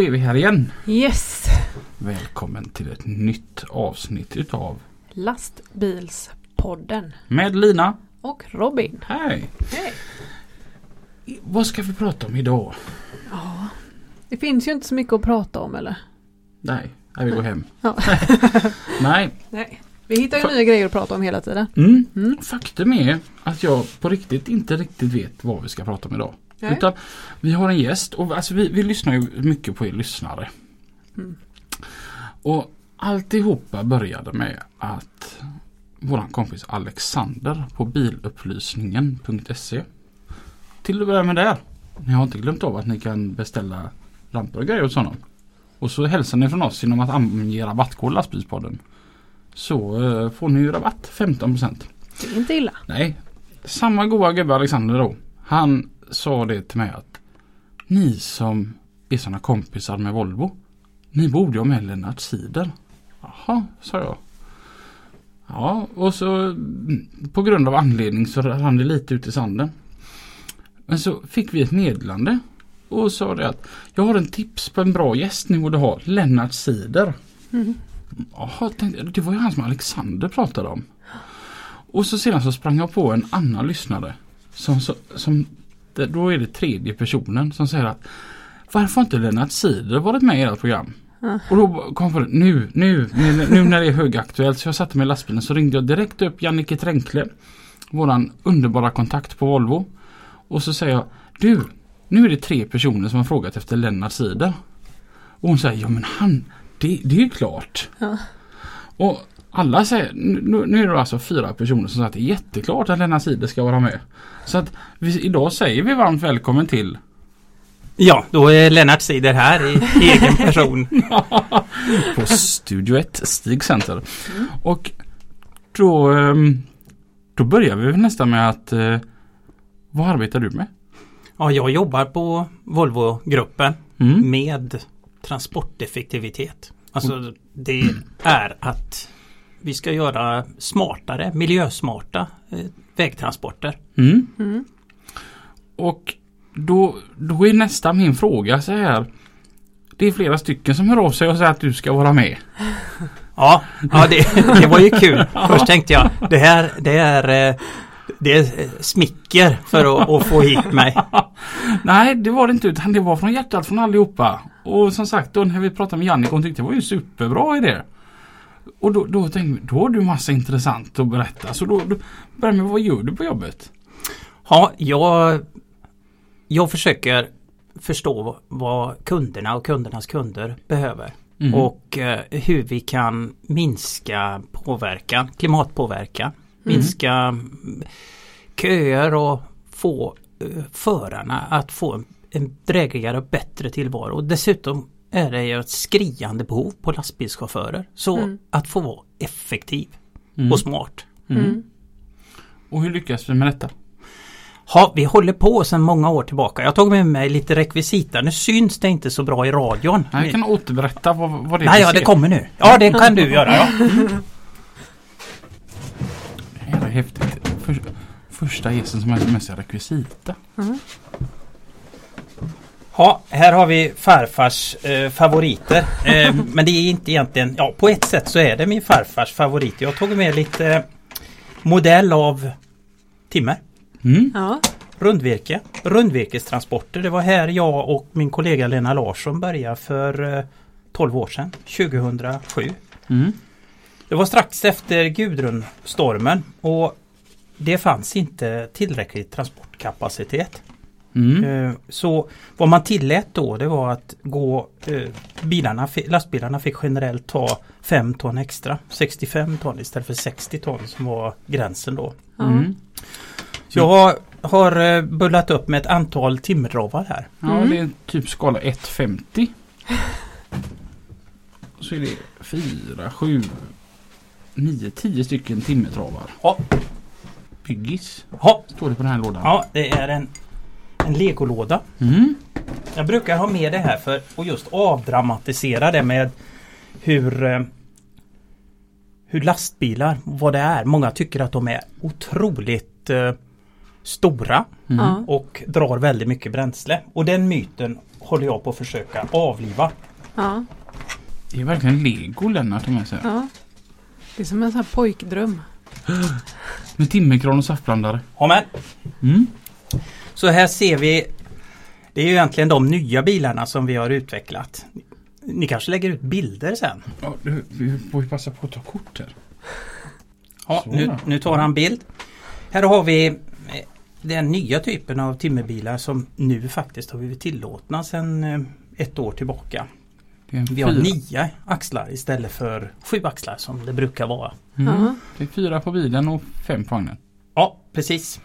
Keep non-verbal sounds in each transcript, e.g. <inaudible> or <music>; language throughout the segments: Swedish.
Då är vi här igen. Yes! Välkommen till ett nytt avsnitt utav Lastbilspodden. Med Lina. Och Robin. Hej! Hej! Vad ska vi prata om idag? Ja, det finns ju inte så mycket att prata om eller? Nej, nej vi går hem. <laughs> Ja. <laughs> Nej, Nej. Vi hittar ju nya grejer att prata om hela tiden. mm. Mm. faktum är att jag på riktigt inte riktigt vet vad vi ska prata om idag. Nej. Utan vi har en gäst och alltså vi, vi lyssnar ju mycket på er lyssnare. Mm. Och alltihopa började med att våran kompis Alexander på bilupplysningen.se Till att börja med där. Ni har inte glömt av att ni kan beställa lampor och grejer hos honom. Och så hälsar ni från oss genom att ange rabattkod lastbilspodden. Så eh, får ni ju rabatt 15%. Det är inte illa. Nej. Samma goa gubbe Alexander då. Han sa det till mig att ni som är såna kompisar med Volvo. Ni borde ju ha med Lennart Sider. Jaha, sa jag. Ja, och så mm, på grund av anledning så rann det lite ut i sanden. Men så fick vi ett meddelande och sa det att jag har en tips på en bra gäst ni borde ha. Lennart Sider. Mm. Jaha, tänkte, det var ju han som Alexander pratade om. Och så sedan så sprang jag på en annan lyssnare. Som, som, då är det tredje personen som säger att Varför har inte Lennart Sider varit med i ert program? Ja. Och då kom jag nu, nu, nu, nu när det är högaktuellt så jag satte mig i lastbilen så ringde jag direkt upp Jannike Tränkle. Våran underbara kontakt på Volvo. Och så säger jag Du, nu är det tre personer som har frågat efter Lennart Sider. Och hon säger, ja men han, det, det är ju klart. Ja. Och alla säger, nu, nu är det alltså fyra personer som säger att det är jätteklart att Lennart Sider ska vara med. Så att vi, idag säger vi varmt välkommen till Ja, då är Lennart Sider här i <laughs> egen person. på Studio 1 Stig Center. Och då, ehm, då börjar vi nästan med att eh, vad arbetar du med? Ja, jag jobbar på Volvo-gruppen Mm. med transporteffektivitet. Alltså det är att vi ska göra smartare, miljösmarta eh, vägtransporter. Mm. Mm. Och då, då är nästa min fråga så här. Det är flera stycken som hör av sig och säger att du ska vara med. <laughs> Ja, ja det, det var ju kul. <laughs> Först tänkte jag det här det är, eh, det är eh, smicker för att, att få hit mig. <laughs> Nej, det var det inte utan det var från hjärtat från allihopa. Och som sagt då när vi pratade med Jannik hon tyckte det var ju superbra idé. Och då, då tänkte vi, då har du massa intressant att berätta. Så då, då börjar med vad gör du på jobbet? Ja, jag, jag försöker förstå vad kunderna och kundernas kunder behöver. Mhm. Och eh, hur vi kan minska påverkan, klimatpåverkan. Minska mm, köer och få eh, förarna att få en, en drägligare och bättre tillvaro. Och dessutom är det ju ett skriande behov på lastbilschaufförer. Så Mm. att få vara effektiv Mm. och smart. Mm. Och hur lyckas vi med detta? Ja, vi håller på sedan många år tillbaka. Jag tagit med mig lite rekvisita. Nu syns det inte så bra i radion. Nej, jag kan återberätta vad, vad det är Nej, ja det kommer nu. Ja, det kan du göra. Ja. Det här är häftigt. För, första gästen som har med sig rekvisita. Ja, här har vi farfars eh, favoriter. Eh, men det är inte egentligen, ja på ett sätt så är det min farfars favorit. Jag tagit med lite eh, modell av timmer. Mm. Ja. Rundvirke, rundvirkestransporter. Det var här jag och min kollega Lena Larsson började för eh, 12 år sedan, 2007. Mm. Det var strax efter Gudrunstormen och det fanns inte tillräcklig transportkapacitet. Mm. Eh, Så vad man tillät då det var att gå eh, bilarna, lastbilarna fick generellt ta 5 ton extra. 65 ton istället för 60 ton som var gränsen då. Mm. Så jag har har eh, bullat upp med ett antal timmertravar här. Ja, Mm. det är typ skala 1,50. Så är det 4, 7, 9, 10 stycken timmertravar. Ja. Byggis Ja, står det på den här lådan. ja det är en, en legolåda. Mm. Jag brukar ha med det här för att just avdramatisera det med hur eh, hur lastbilar, vad det är. Många tycker att de är otroligt eh, stora Mm. Och drar väldigt mycket bränsle. Och den myten håller jag på att försöka avliva. Ja. Det är verkligen lego Lennart har med sig. ja. Det är som en sån här pojkdröm. <gasps> Med timmerkran och saftblandare. Ja, men. Mm. Så här ser vi Det är ju egentligen de nya bilarna som vi har utvecklat. Ni kanske lägger ut bilder sen? Ja, vi får ju passa på att ta kort här. Ja, nu, nu tar han bild. Här har vi eh, den nya typen av timmerbilar som nu faktiskt har blivit tillåtna sedan eh, ett år tillbaka. Vi har fyra. nio axlar istället för sju axlar som det brukar vara. Mm. Ja. Det är fyra på bilen och fem på vagnen. Ja, precis.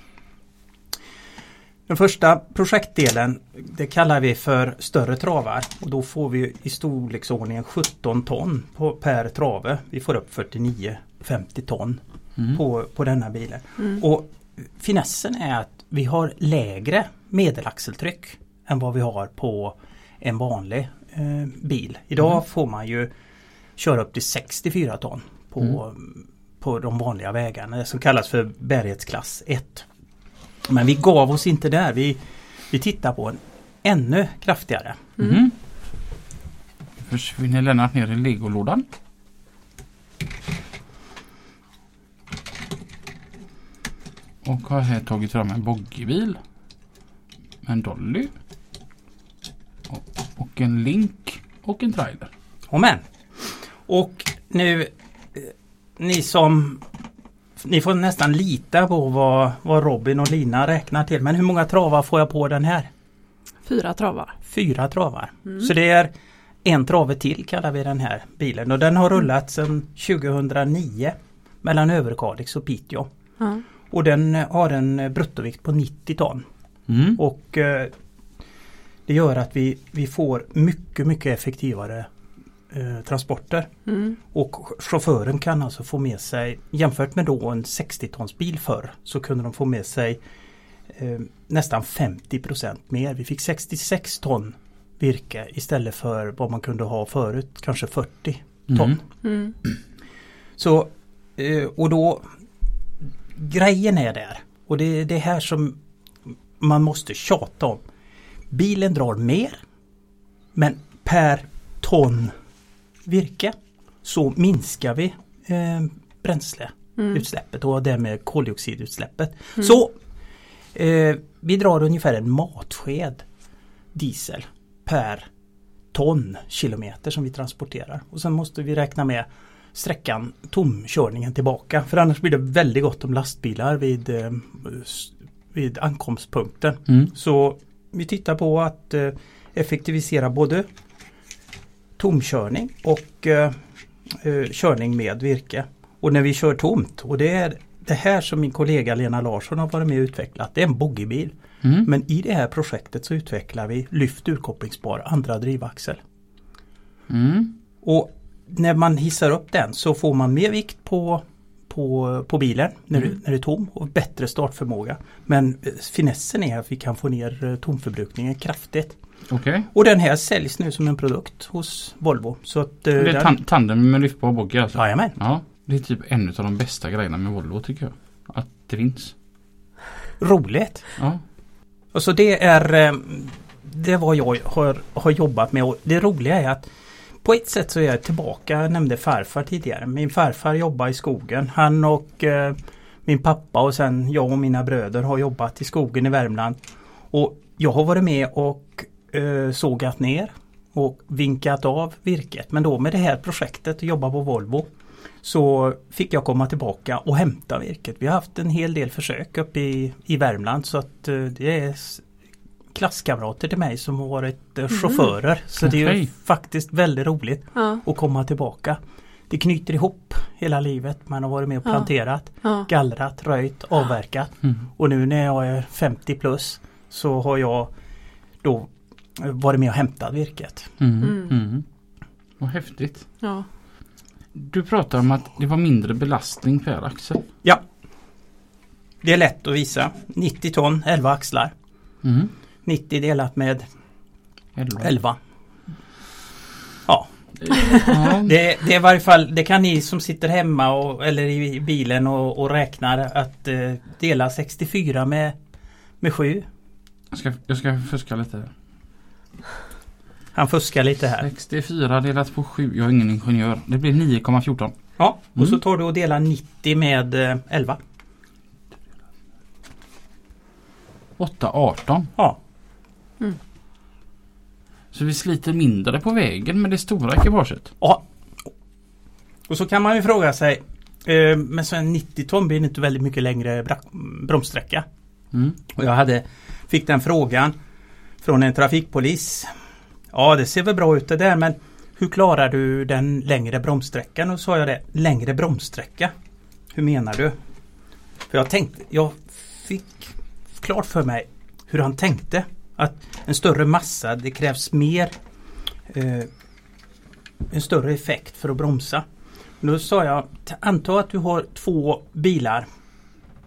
Den första projektdelen det kallar vi för större travar och då får vi i storleksordningen 17 ton på, per trave. Vi får upp 49-50 ton Mm. på, på denna bilen. Mm. Och finessen är att vi har lägre medelaxeltryck än vad vi har på en vanlig eh, bil. Idag Mm. får man ju köra upp till 64 ton på, Mm. på de vanliga vägarna. Det som kallas för bärighetsklass 1. Men vi gav oss inte där. Vi, vi tittar på en ännu kraftigare. Mm. Försvinner Lennart ner i legolådan. Och har här tagit fram en boggiebil. Med en dolly. Och, och en link och en trailer. Amen. Och nu eh, ni som ni får nästan lita på vad, vad Robin och Lina räknar till. Men hur många travar får jag på den här? Fyra travar. Fyra travar. Mm. Så det är en trave till kallar vi den här bilen. Och den har rullat sedan 2009 mellan Överkalix och Piteå. Ja. Och den har en bruttovikt på 90 ton. Mm. Och eh, det gör att vi, vi får mycket mycket effektivare eh, transporter. Mm. Och chauffören kan alltså få med sig, jämfört med då en 60-tons bil förr, så kunde de få med sig eh, nästan 50% mer. Vi fick 66 ton virke istället för vad man kunde ha förut, kanske 40 ton. Mm. Mm. Så, eh, och då Grejen är där och det är det här som man måste tjata om. Bilen drar mer men per ton virke så minskar vi eh, bränsleutsläppet Mm. och därmed koldioxidutsläppet. Så eh, vi drar ungefär en matsked diesel per ton kilometer som vi transporterar. Och sen måste vi räkna med sträckan tomkörningen tillbaka. För annars blir det väldigt gott om lastbilar vid, eh, vid ankomstpunkten. Mm. Så vi tittar på att eh, effektivisera både tomkörning och eh, eh, körning med virke. Och när vi kör tomt och det är det här som min kollega Lena Larsson har varit med och utvecklat. Det är en boggiebil. Mm. Men i det här projektet så utvecklar vi lyft urkopplingsbar andra drivaxel. Mm. Och när man hissar upp den så får man mer vikt på, på, på bilen när, du, när det är tom och bättre startförmåga. Men eh, finessen är att vi kan få ner eh, tomförbrukningen kraftigt. Okej. Och den här säljs nu som en produkt hos Volvo. Så att, eh, Det är tan- tandem med lyftbar boggie alltså? Jajamän. Ja. Det är typ en av de bästa grejerna med Volvo tycker jag. Att det finns. Roligt! Ja. Och så det är eh, Det är vad jag har, har jobbat med och det roliga är att På ett sätt så är jag tillbaka, jag nämnde farfar tidigare. Min farfar jobbar i skogen. Han och eh, min pappa och sen jag och mina bröder har jobbat i skogen i Värmland. Och jag har varit med och sågat ner och vinkat av virket. Men då med det här projektet jobba på Volvo så fick jag komma tillbaka och hämta virket. Vi har haft en hel del försök uppe i, i Värmland så att eh, det är klasskamrater till mig som har varit eh, chaufförer. Så det är faktiskt väldigt roligt Ja. att komma tillbaka det knyter ihop hela livet. Man har varit med och planterat, Ja. gallrat, röjt, avverkat. Mm. Och nu när jag är 50 plus så har jag då eh, varit med och hämtat virket. Mm. Mm. Mm. Vad häftigt. Ja. Du pratar om att det var mindre belastning per axel. Ja. Det är lätt att visa. 90 ton, 11 axlar. Mm. 90 delat med Elva. 11. Ja, Ja. det, det är i varje fall, det kan ni som sitter hemma och, eller i bilen och, och räknar att eh, dela 64 med, med 7. Jag, ska, jag ska fuska lite. Han fuskar lite här. 64 delat på 7. Jag är ingen ingenjör. Det blir 9,14. Ja, och Mm. så tar du och delar 90 med eh, 11. 8,18. Ja, Så vi sliter mindre på vägen med det stora ekipaget. Ja. Och så kan man ju fråga sig eh, med så en 90 ton blir det inte väldigt mycket längre bromssträcka. Mm. Och jag hade, fick den frågan från en trafikpolis. Ja det ser väl bra ut det där men hur klarar du den längre bromssträckan? Och så sa jag det, längre bromssträcka. Hur menar du? För jag tänkte, jag fick klart för mig hur han tänkte. Att en större massa, det krävs mer eh, en större effekt för att bromsa. Då sa jag, anta att du har två bilar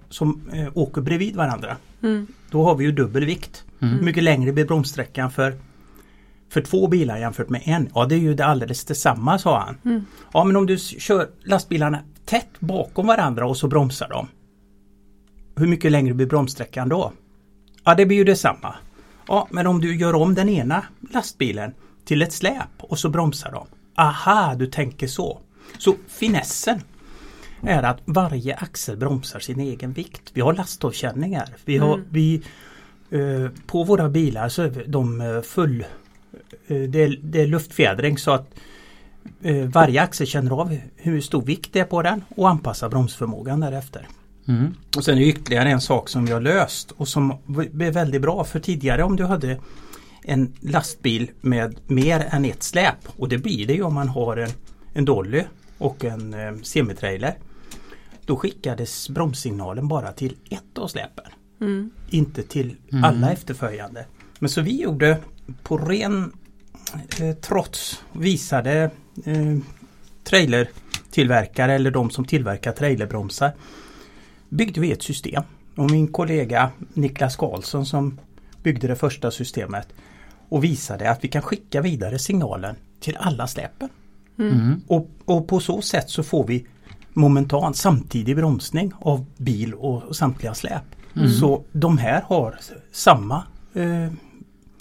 som eh, åker bredvid varandra. Mm. Då har vi ju dubbel vikt. Mm. Mycket längre blir bromssträckan för, för två bilar jämfört med en? Ja det är ju det alldeles detsamma sa han. Mm. Ja men om du kör lastbilarna tätt bakom varandra och så bromsar de. Hur mycket längre blir bromssträckan då? Ja det blir ju detsamma. Ja men om du gör om den ena lastbilen till ett släp och så bromsar de. Aha, du tänker så. Så finessen är att varje axel bromsar sin egen vikt. Vi har lastovkänningar. Vi har, Mm. vi, på våra bilar så är de eh, full... Eh, det, är, det är luftfjädring så att eh, varje axel känner av hur stor vikt det är på den och anpassar bromsförmågan därefter. Mm. Och sen är det ytterligare en sak som vi har löst och som är väldigt bra för tidigare om du hade en lastbil med mer än ett släp och det blir det ju om man har en, en dolly och en eh, semitrailer. Då skickades bromssignalen bara till ett av släpen. Mm. Inte till Mm. alla efterföljande. Men så vi gjorde på ren eh, trots visade eh, trailertillverkare eller de som tillverkar trailerbromsar byggde vi ett system. Och min kollega Niklas Karlsson som byggde det första systemet och visade att vi kan skicka vidare signalen till alla släpen. Mm. Och, och på så sätt så får vi momentan samtidig bromsning av bil och, och samtliga släp. Mm. Så de här har samma eh,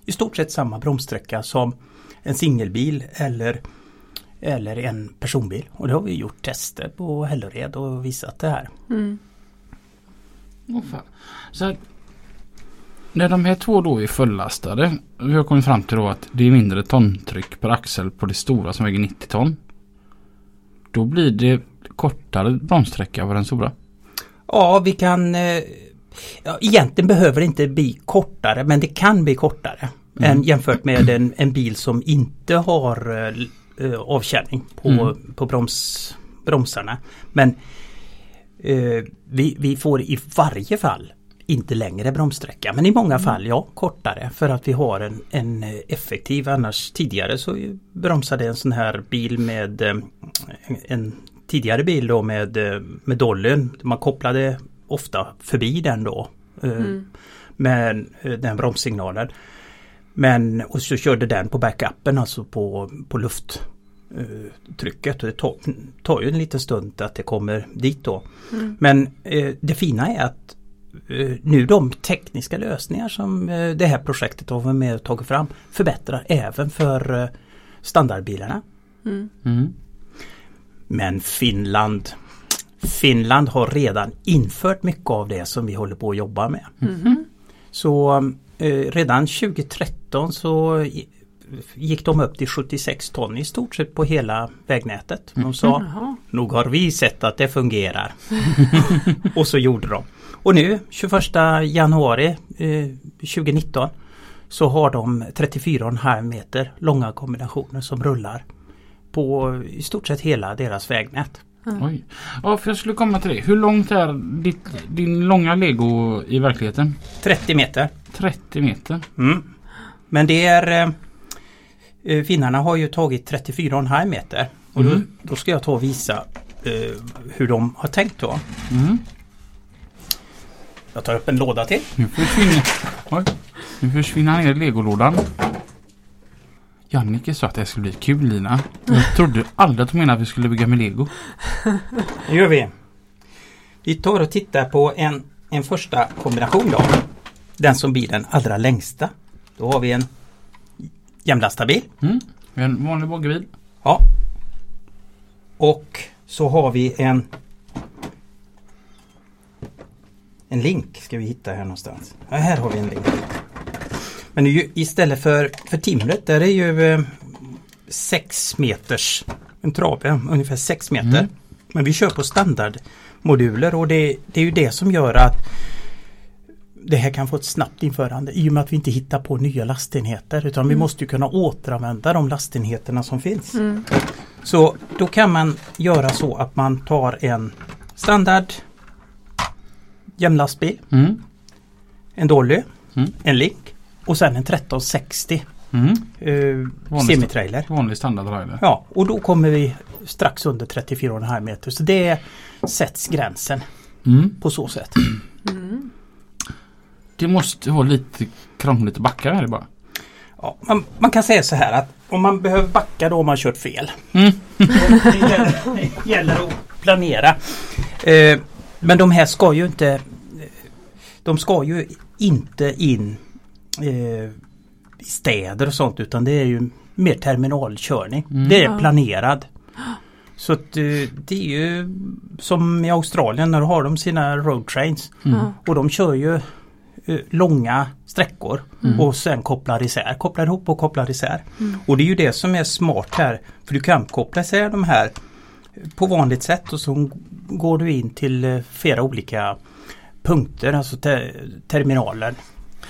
i stort sett samma bromssträcka som en singelbil eller, eller en personbil. Och det har vi gjort tester på Hällered och visat det här. Mm. Fan. Så här, när de här två då är fullastade. Vi har kommit fram till då att det är mindre tontryck per axel på det stora som väger 90 ton. Då blir det kortare bromssträcka på den stora. Ja, vi kan eh, ja, Egentligen behöver det inte bli kortare men det kan bli kortare Mm. än jämfört med en, en bil som inte har eh, eh, avkänning på, Mm. på broms, bromsarna. Men eh, vi, vi får i varje fall inte längre bromssträcka men i många fall ja kortare för att vi har en, en eh, effektiv annars tidigare så bromsade en sån här bil med eh, en, tidigare bil då med, med dollyn. Man kopplade ofta förbi den då. eh, Mm. Med eh, den bromssignalen. Men och så körde den på backupen alltså på, på lufttrycket. Och det tar, tar ju en liten stund att det kommer dit då. Mm. Men eh, det fina är att eh, nu de tekniska lösningar som eh, det här projektet har varit med och tagit fram förbättrar även för eh, standardbilarna. Mm. Mm. Men Finland Finland har redan infört mycket av det som vi håller på att jobba med. Mhm. Så eh, redan 2013 så gick de upp till 76 ton i stort sett på hela vägnätet. De sa Jaha. nog har vi sett att det fungerar. <laughs> och så gjorde de. Och nu 21 januari eh, 2019 så har de 34,5 meter långa kombinationer som rullar på i stort sett hela deras vägnät. Oj. Ja, för jag skulle komma till det. Hur långt är ditt, din långa lego i verkligheten? 30 meter. 30 meter. Mm. Men det är eh, eh, Finnarna har ju tagit 34,5 meter. Och då, Mm. då ska jag ta och visa eh, hur de har tänkt då. Mm. Jag tar upp en låda till. Nu försvinner, oj, nu försvinner han ner i legolådan. Jannike sa att det skulle bli kul Lina. Jag trodde aldrig att hon menade att vi skulle bygga med lego. Det gör vi. Vi tar och tittar på en, en första kombination då. Den som blir den allra längsta. Då har vi en jämnlastabil. Mm. En vanlig boggebil. Ja. Och så har vi en En link ska vi hitta här någonstans. Ja, här har vi en link. Men ju istället för, för timret där är ju eh, 6 meters en trave, ungefär 6 meter. Mm. Men vi kör på standardmoduler och det, det är ju det som gör att det här kan få ett snabbt införande i och med att vi inte hittar på nya lastenheter utan vi måste ju kunna återanvända de lastenheterna som finns. Mm. Så då kan man göra så att man tar en standard jämnlastbil, Mm. en dolly, Mm. en link och sen en 1360 Mm. eh, Vanlig semitrailer. Vanlig standardtrailer. Ja, och då kommer vi strax under 34,5 meter. Så det sätts gränsen Mm. på så sätt. Det måste vara lite krångligt att backa här bara. Ja, man, man kan säga så här att om man behöver backa då har man kört fel. Mm. <laughs> det gäller, det gäller att planera. Eh, men de här ska ju inte De ska ju inte in eh, i städer och sånt utan det är ju mer terminalkörning. Mm. Det är planerad. Så att, eh, det är ju som i Australien när de har de sina road trains. Mm. Och de kör ju eh, långa sträckor Mm. och sen kopplar isär. Kopplar ihop och kopplar isär. Mm. Och det är ju det som är smart här. För du kan koppla isär de här på vanligt sätt och så går du in till eh, flera olika punkter, alltså te terminaler.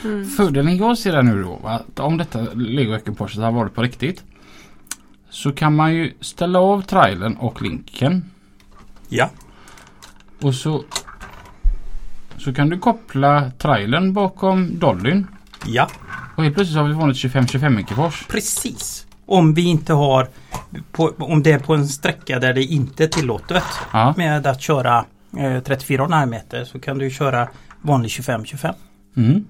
Mm. Fördelen jag ser där nu då, att om detta legoekipaget har varit på riktigt. Så kan man ju ställa av trailern och linken. Ja. Och så så kan du koppla trailern bakom dollyn. Ja, Och helt plötsligt har vi vanligt 25-25 ekipage. precis. Om vi inte har, på, om det är på en sträcka där det inte är tillåtet Ja. med att köra eh, 34,5 meter så kan du köra vanlig 25-25. Mm.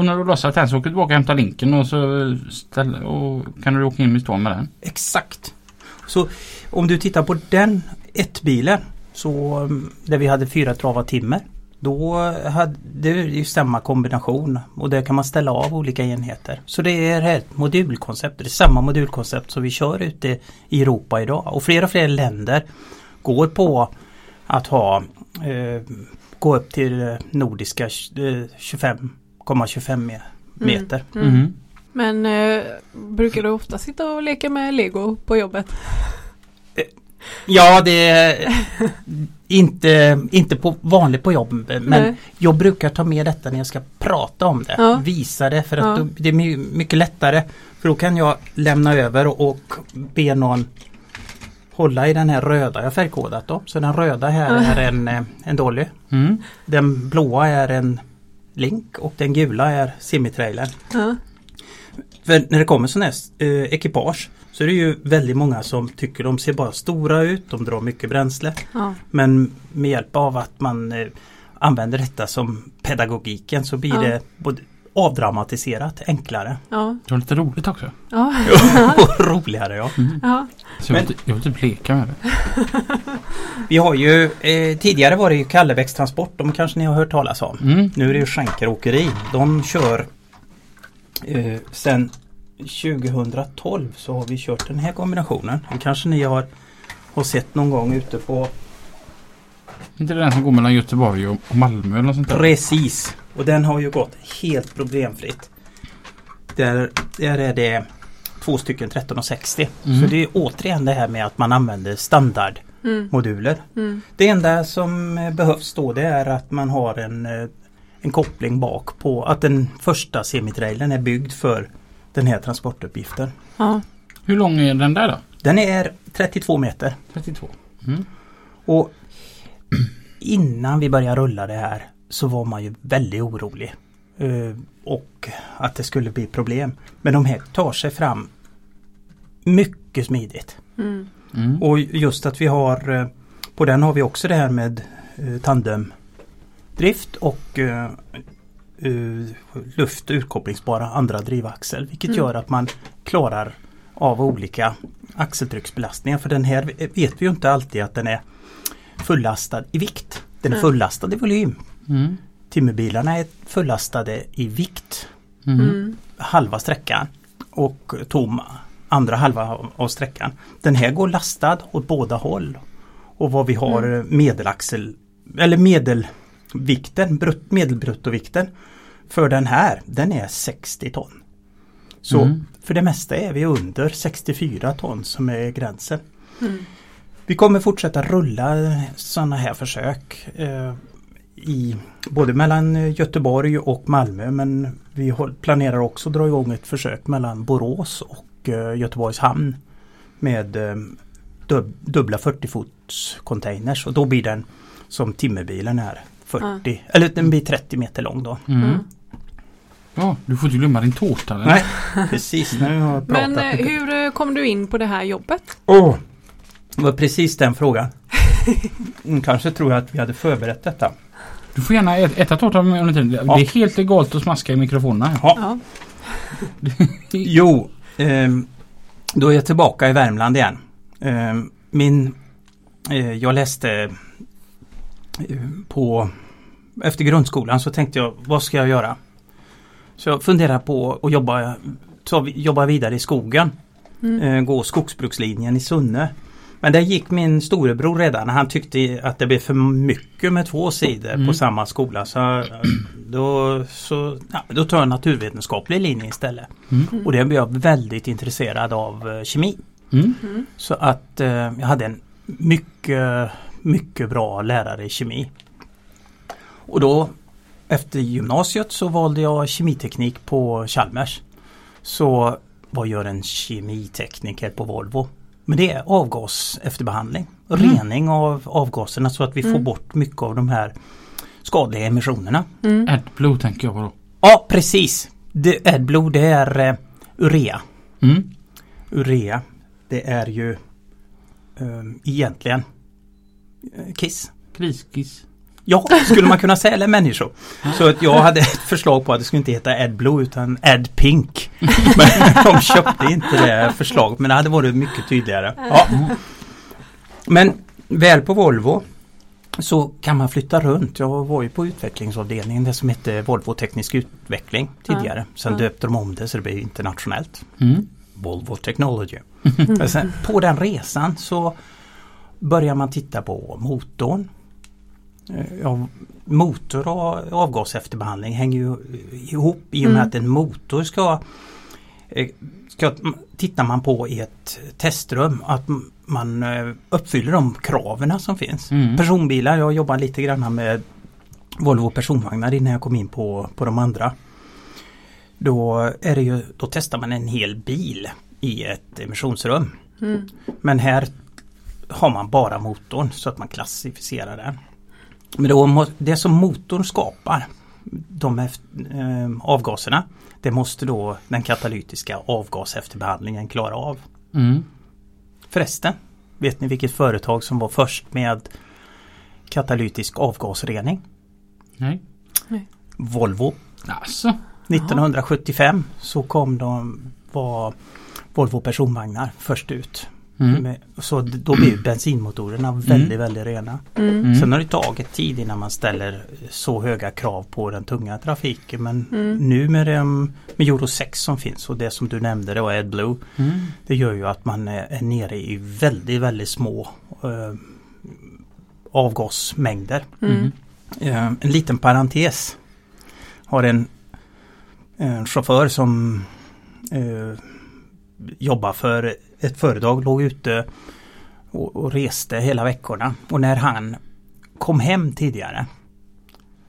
Och när du lossat den så åker du tillbaka och hämtar linken och så ställ, och kan du åka in i stan med den. Exakt. Så om du tittar på den ett bilen så mm, där vi hade fyra travar timmer. Då hade det ju samma kombination och där kan man ställa av olika enheter. Så det är ett modulkoncept, det är samma modulkoncept som vi kör ute i Europa idag. Och fler och fler länder går på att ha eh, gå upp till nordiska eh, 25 1,25 mm. meter. Mm. Mm. Men eh, brukar du ofta sitta och leka med lego på jobbet? Eh, ja, det är inte, inte på, vanligt på jobbet men Nej. jag brukar ta med detta när jag ska prata om det. Ja. Visa det för att ja. då, det är mycket lättare. För då kan jag lämna över och, och be någon hålla i den här röda jag har färgkodat. Då. Så den röda här ja. är en, eh, en dolly. Mm. Den blåa är en link och den gula är semitrailern. Ja. För när det kommer sådana här eh, ekipage så är det ju väldigt många som tycker de ser bara stora ut, de drar mycket bränsle. Ja. Men med hjälp av att man eh, använder detta som pedagogiken så blir Ja. det både avdramatiserat, enklare Ja. Det var lite roligt också. Ja. <laughs> och roligare. Ja. ja. Så jag, Men- vill, jag vill typ leka med det. <laughs> Vi har ju eh, tidigare var det ju Kallebäcks Transport, de kanske ni har hört talas om. Mm. Nu är det ju Schenker Åkeri. De kör eh, sen 2012 så har vi kört den här kombinationen. Det kanske ni har, har sett någon gång ute på Inte det den som går mellan Göteborg och och Malmö eller något sånt där? Precis! Och den har ju gått helt problemfritt. Där, där är det två stycken 1360. Mm. Så det är återigen det här med att man använder standardmoduler. Mm. Mm. Det enda som eh, behövs då det är att man har en, eh, en koppling bak på att den första semitrailern är byggd för den här transportuppgiften. Ja. Hur lång är den där då? Den är 32 meter. 32. Och innan vi började rulla det här så var man ju väldigt orolig. Eh, och att det skulle bli problem. Men de här tar sig fram mycket smidigt. Mm. Mm. Och just att vi har eh, På den har vi också det här med eh, tandemdrift och eh, eh, luft utkopplingsbara andra drivaxel. Vilket Mm. gör att man klarar av olika axeltrycksbelastningar. För den här vet vi ju inte alltid att den är fullastad i vikt. Den är fullastad i volym. Mm. Timmerbilarna är fullastade i vikt Mm. Mm. halva sträckan och tom andra halva av- sträckan. Den här går lastad åt båda håll. Och vad vi har Mm. medelaxel eller medelvikten, brut, medelbruttovikten för den här den är 60 ton. Så Mm. för det mesta är vi under 64 ton som är gränsen. Mm. Vi kommer fortsätta rulla sådana här försök eh, i både mellan eh, Göteborg och Malmö men vi planerar också att dra igång ett försök mellan Borås och eh, Göteborgs hamn med eh, dub, dubbla 40 fots containers och då blir den som timmerbilen är 40 eller den blir 30 meter lång då. Mm. Mm. Ja, du får inte glömma din tårta. eller? Nej, precis vi har pratat Men hur kom du in på det här jobbet? Åh, det var precis den frågan. Mm, kanske tror jag att vi hade förberett detta. Du får gärna ät- äta tårta med under tiden. Ja. Det är helt legalt att smaska i mikrofonerna. Ja. Ja. Jo, ehm, då är jag tillbaka i Värmland igen. Ehm, min, eh, jag läste eh, på efter grundskolan så tänkte jag vad ska jag göra? Så jag funderar på att jobba, ta, jobba vidare i skogen. Mm. Eh, gå skogsbrukslinjen i Sunne. Men där gick min storebror redan. Han tyckte att det blev för mycket med två sidor Mm. på samma skola. Så eh, då, så, ja, då tar jag en naturvetenskaplig linje istället. Mm. Och det blev jag väldigt intresserad av eh, kemi. Mm. Så att eh, jag hade en mycket, mycket bra lärare i kemi. Och då efter gymnasiet så valde jag kemiteknik på Chalmers. Så vad gör en kemitekniker på Volvo? Men det är avgas efterbehandling. Mm. Rening av avgaserna så att vi får Mm. bort mycket av de här skadliga emissionerna. Mm. AdBlue tänker jag på då. Ja precis! Det, AdBlue det är eh, urea. Mm. Urea det är ju eh, egentligen eh, kiss. Kriskiss. Ja, skulle man kunna säga, eller människor. Så att jag hade ett förslag på att det skulle inte heta AdBlue utan AdPink. Men de köpte inte det förslaget men det hade varit mycket tydligare. Ja. Men väl på Volvo så kan man flytta runt. Jag var ju på utvecklingsavdelningen, det som hette Volvo Teknisk Utveckling tidigare. Sen döpte de om det så det blev internationellt. Mm. Volvo Technology. <laughs> Sen, på den resan så börjar man titta på motorn. Eh, Ja, motor och avgasefterbehandling hänger ju ihop i och med Mm. att en motor ska, eh, ska tittar man på i ett testrum att man eh, uppfyller de kraven som finns. Mm. Personbilar, jag jobbar lite grann med Volvo personvagnar innan jag kom in på, på de andra. Då, är det ju, då testar man en hel bil i ett emissionsrum. Mm. Men här har man bara motorn så att man klassificerar den. Men då, det som motorn skapar, de eh, avgaserna, det måste då den katalytiska avgasefterbehandlingen klara av. Mm. Förresten, vet ni vilket företag som var först med katalytisk avgasrening? Nej. Volvo. Alltså. 1975 så kom de, var Volvo personvagnar först ut. Mm. Med, så då blev bensinmotorerna väldigt, väldigt rena. Mm. Mm. Sen har det tagit tid innan man ställer så höga krav på den tunga trafiken. Men Mm. nu med, dem, med Euro 6 som finns och det som du nämnde det var AdBlue. Mm. Det gör ju att man är, är nere i väldigt, väldigt små eh, avgasmängder. Mm. Eh, en liten parentes. Har en, en chaufför som eh, jobbar för ett företag, låg ute och, och reste hela veckorna. Och när han kom hem tidigare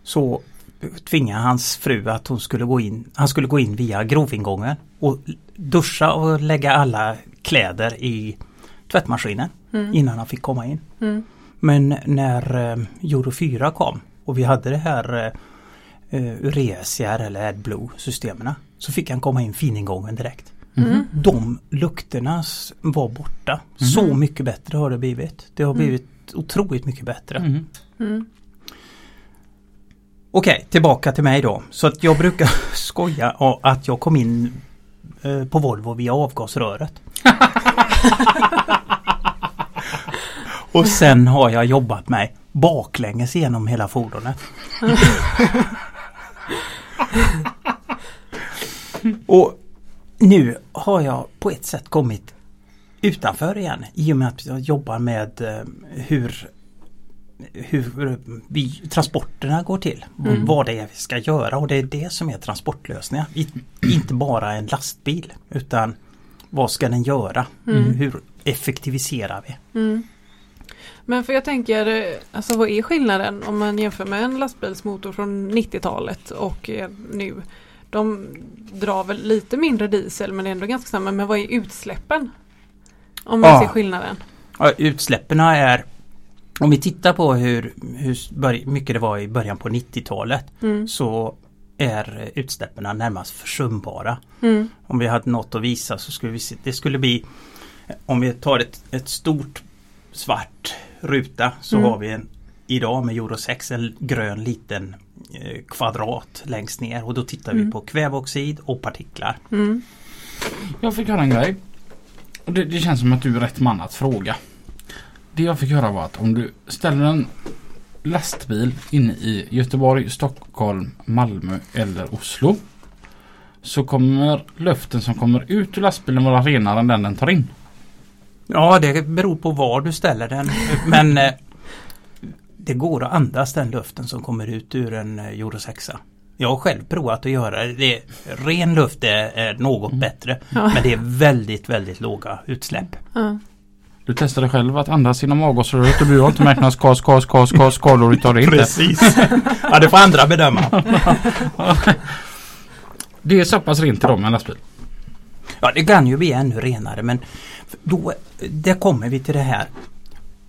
så tvingade hans fru att hon skulle gå in, han skulle gå in via grovingången och duscha och lägga alla kläder i tvättmaskinen Mm. innan han fick komma in. Mm. Men när eh, Euro 4 kom och vi hade det här eh, eh, Ureasiar eller AdBlue systemen så fick han komma in finingången direkt. Mm. De lukterna var borta. Så mycket bättre har det blivit. Det har Mm. blivit otroligt mycket bättre. Mm. Mm. Okej, tillbaka till mig då. Så att jag brukar <laughs> skoja att jag kom in eh, på Volvo via avgasröret. <laughs> Och sen har jag jobbat mig baklänges genom hela fordonet. <laughs> Och nu har jag på ett sätt kommit utanför igen i och med att jag jobbar med eh, hur hur vi, transporterna går till. Mm. Vad det är vi ska göra och det är det som är transportlösningar. Inte bara en lastbil utan vad ska den göra? Mm. Hur effektiviserar vi? Mm. Men för jag tänker, eh, alltså vad är skillnaden om man jämför med en lastbilsmotor från 90-talet och nu? De drar väl lite mindre diesel men det är ändå ganska samma. Men vad är utsläppen? Om man Ja. ser skillnaden. Ja, utsläppen är om vi tittar på hur, hur mycket det var i början på 90-talet Mm. så är utsläppen närmast försumbara. Mm. Om vi hade något att visa så skulle vi se, det skulle bli Om vi tar ett, ett stort svart ruta så Mm. har vi en idag med Euro 6 en grön liten kvadrat längst ner och då tittar Mm. vi på kväveoxid och partiklar. Mm. Jag fick höra en grej. Och det, det känns som att du är rätt man att fråga. Det jag fick höra var att om du ställer en lastbil inne i Göteborg, Stockholm, Malmö eller Oslo. Så kommer luften som kommer ut ur lastbilen vara renare än den den tar in. Ja det beror på var du ställer den men eh, det går att andas den luften som kommer ut ur en eh, Euro 6. Jag har själv provat att göra det. det ren luft är, är något bättre Ja. men det är väldigt väldigt låga utsläpp. Ja. Du testade själv att andas genom avgasröret och du har inte märkt några ska, ska, ska, ska, skador utav det inte. Precis. ja det får andra bedöma. <laughs> Det är så pass rent idag med en lastbil. Ja det kan ju bli ännu renare men då där kommer vi till det här.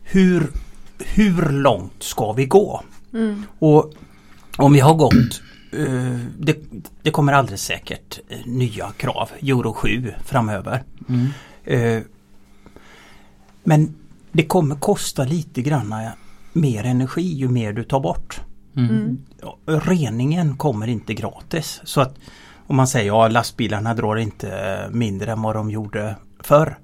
Hur, hur långt ska vi gå? Mm. Och om vi har gått eh, det, det kommer alldeles säkert eh, nya krav, Euro 7 framöver. Mm. Men det kommer kosta lite grann mer energi ju mer du tar bort. Mm. Reningen kommer inte gratis. Så att om man säger ja lastbilarna drar inte mindre än vad de gjorde förr.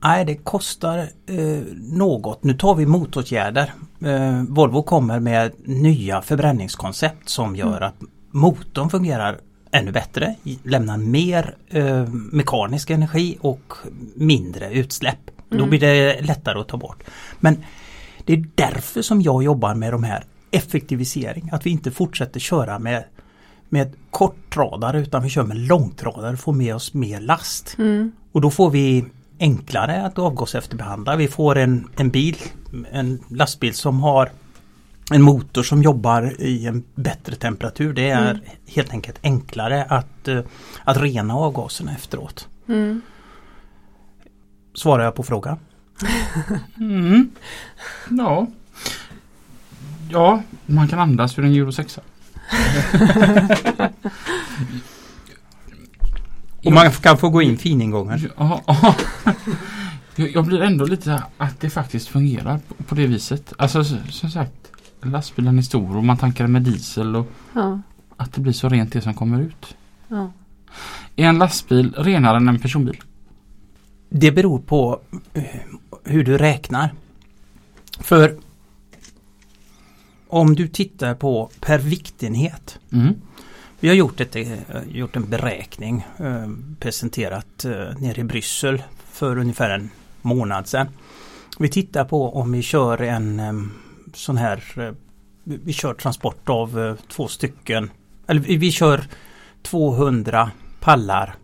Nej det kostar eh, något. Nu tar vi motåtgärder. Eh, Volvo kommer med nya förbränningskoncept som gör att motorn fungerar ännu bättre. Lämnar mer eh, mekanisk energi och mindre utsläpp. Då Mm. blir det lättare att ta bort. Men det är därför som jag jobbar med de här effektivisering. Att vi inte fortsätter köra med, med kortradare utan vi kör med långtradare och får med oss mer last. Mm. Och då får vi enklare att avgasefterbehandla. Vi får en, en bil, en lastbil som har en motor som jobbar i en bättre temperatur. Det är Mm. helt enkelt enklare att, eh, att rena avgaserna efteråt. Mm. Svarar jag på frågan? <laughs> Mm. Ja. Ja, man kan andas ur en Euro 6. <laughs> <laughs> Och man kan få gå in. Ja, ja. <laughs> Jag blir ändå lite att det faktiskt fungerar på- på det viset. Alltså som sagt, lastbilen är stor och man tankar med diesel och Ja. att det blir så rent det som kommer ut. Ja. Är en lastbil renare än en personbil? Det beror på eh, hur du räknar. För om du tittar på per viktenhet. Mm. Vi har gjort, ett, eh, gjort en beräkning eh, presenterat eh, nere i Bryssel för ungefär en månad sedan. Vi tittar på om vi kör en sån här vi kör transport av två stycken eller vi, kör 200 pallar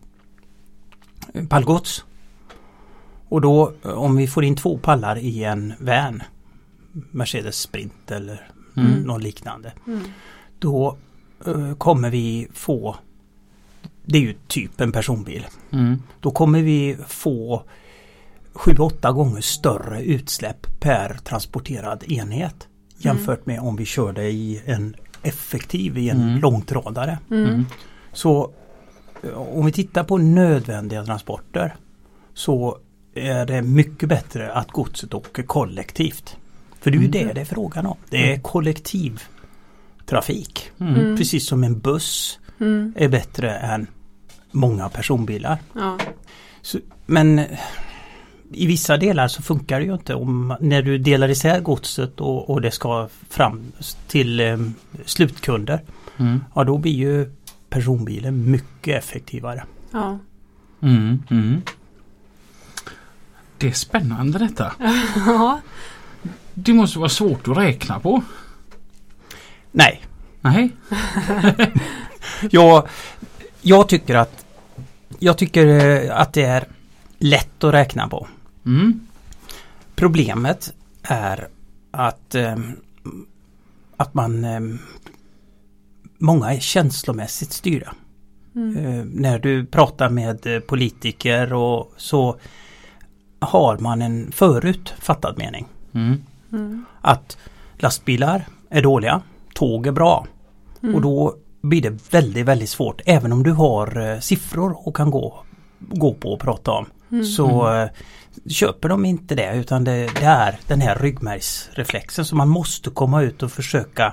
pallgods. Och då om vi får in två pallar i en van Mercedes Sprint eller Mm. något liknande Mm. då kommer vi få det är ju typ en personbil. Mm. Då kommer vi få 7-8 gånger större utsläpp per transporterad enhet. Jämfört med om vi kör det i en effektiv, i en Mm. långtradare. Mm. Så eh, om vi tittar på nödvändiga transporter så är det mycket bättre att godset åker kollektivt. För det är ju Mm. det det är frågan om. Det är kollektivtrafik. Mm. Precis som en buss Mm. är bättre än många personbilar. Ja. Så, men eh, i vissa delar så funkar det ju inte. Om, när du delar isär godset och, och det ska fram till eh, slutkunder. Mm. Ja då blir ju personbilen mycket effektivare. Ja. Mm. Mm. Det är spännande detta. <laughs> ja. Det måste vara svårt att räkna på. Nej, Nej. <laughs> jag, jag tycker att jag tycker eh, att det är lätt att räkna på. Mm. Problemet är att, eh, att man eh, Många är känslomässigt styrda. Mm. Eh, när du pratar med politiker och så har man en förut fattad mening. Mm. Mm. Att lastbilar är dåliga, tåg är bra. Mm. Och då blir det väldigt, väldigt svårt. Även om du har eh, siffror och kan gå, gå på och prata om. Mm. Så eh, köper de inte det utan det, det är den här ryggmärgsreflexen som man måste komma ut och försöka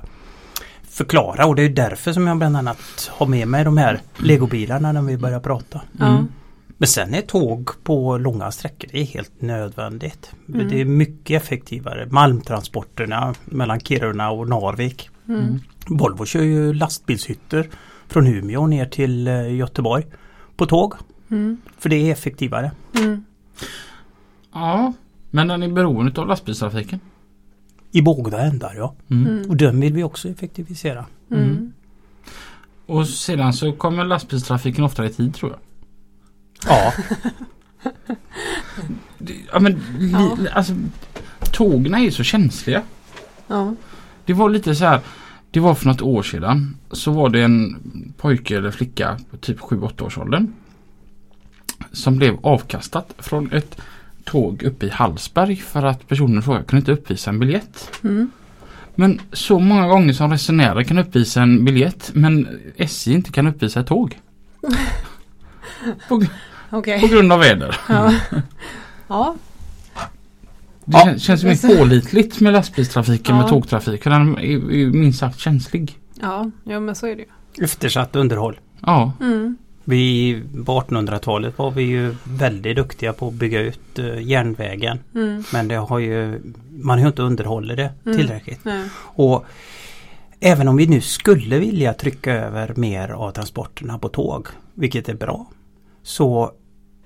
förklara och det är därför som jag bland annat har med mig de här legobilarna när vi börjar prata. Mm. Men sen är tåg på långa sträckor det är helt nödvändigt. Mm. Det är mycket effektivare. Malmtransporterna mellan Kiruna och Narvik. Mm. Volvo kör ju lastbilshytter från Umeå ner till eh, Göteborg på tåg. Mm. För det är effektivare. Mm. Ja. Men den är beroende av lastbilstrafiken. I båda ändar ja. Mm. Mm. Och den vill vi också effektivisera. Mm. Och sedan så kommer lastbilstrafiken oftare i tid tror jag. Ja, <laughs> Ja men li, Ja. alltså tågen är ju så känsliga. Ja. Det var lite så här. Det var för något år sedan. Så var det en pojke eller flicka på typ 7-8 års åldern. Som blev avkastat från ett tåg uppe i Hallsberg för att personen frågade kunde inte uppvisa en biljett. Mm. Men så många gånger som resenärer kan uppvisa en biljett men SJ inte kan uppvisa ett tåg. <laughs> på, Okej. på grund av väder. Ja. ja. Det Ja. kän- känns mer pålitligt med lastbilstrafiken Ja. med tågtrafiken. Den är, minst sagt känslig. Ja. ja, men så är det ju. eftersatt underhåll. Ja. Mm. Vi, på 1800-talet var vi ju väldigt duktiga på att bygga ut eh, järnvägen. Mm. Men det har ju, man har ju inte underhållit det Mm. tillräckligt. Nej. Och även om vi nu skulle vilja trycka över mer av transporterna på tåg, vilket är bra, så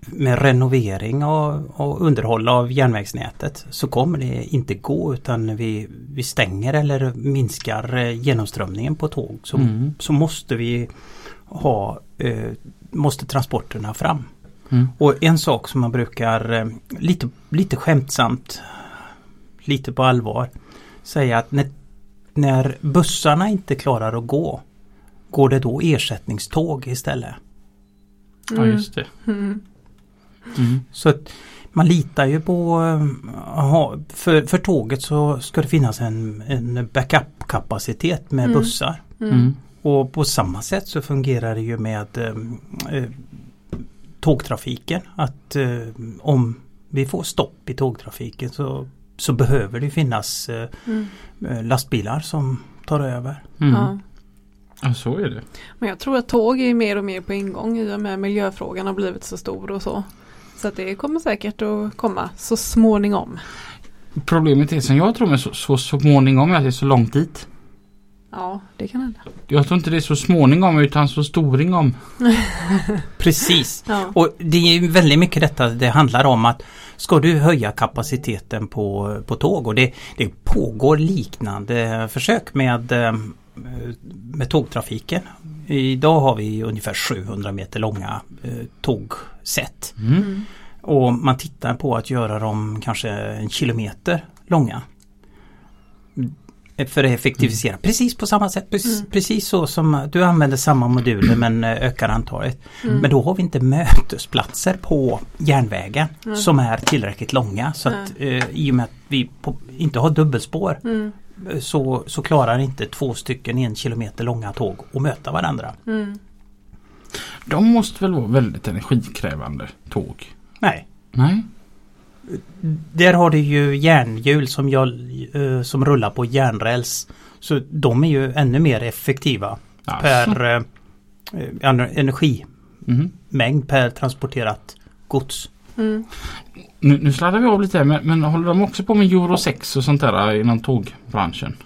med renovering och, och underhåll av järnvägsnätet så kommer det inte gå utan vi, vi stänger eller minskar eh, genomströmningen på tåg så, Mm. så måste vi ha eh, måste transporterna fram. Mm. Och en sak som man brukar eh, lite, lite skämtsamt, lite på allvar, säga att när, när bussarna inte klarar att gå, går det då ersättningståg istället? ja, just det. Mm. Mm. Så att man litar ju på, eh, aha, för, för tåget så ska det finnas en, en backup-kapacitet med Mm. bussar. Mm. Mm. Och på samma sätt så fungerar det ju med eh, eh, tågtrafiken. Att eh, om vi får stopp i tågtrafiken så, så behöver det finnas eh, Mm. eh, lastbilar som tar över. Mm. Ja. Ja, så är det. Men jag tror att tåg är mer och mer på ingång i och med miljöfrågan har blivit så stor och så. Så att det kommer säkert att komma så småningom. Problemet är som jag tror med så, så småningom är att det är så långt dit. Ja, det kan hända. Jag tror inte det är så småningom utan så storingom. <laughs> Precis. Ja. Och det är ju väldigt mycket detta det handlar om att ska du höja kapaciteten på, på tåg och det, det pågår liknande försök med, eh, med tågtrafiken. Idag har vi ungefär 700 meter långa eh, tågsätt. Mm. Mm. Och man tittar på att göra dem kanske en kilometer långa. För att effektivisera. Precis på samma sätt. Precis, Mm. precis så som du använder samma moduler men eh, ökar antalet. Mm. Men då har vi inte mötesplatser på järnvägen Mm. som är tillräckligt långa. Så att eh, i och med att vi på, inte har dubbelspår Mm. Så, så klarar inte två stycken en kilometer långa tåg att möta varandra. Mm. De måste väl vara väldigt energikrävande tåg? Nej. Nej? Där har du ju järnhjul som, jag, eh, som rullar på järnräls. Så de är ju ännu mer effektiva Alltså. per eh, eh, energimängd Mhm. per transporterat gods. Mm. Nu, nu sladdar vi av lite här, men, men håller de också på med Euro 6 och sånt där inom tågbranschen?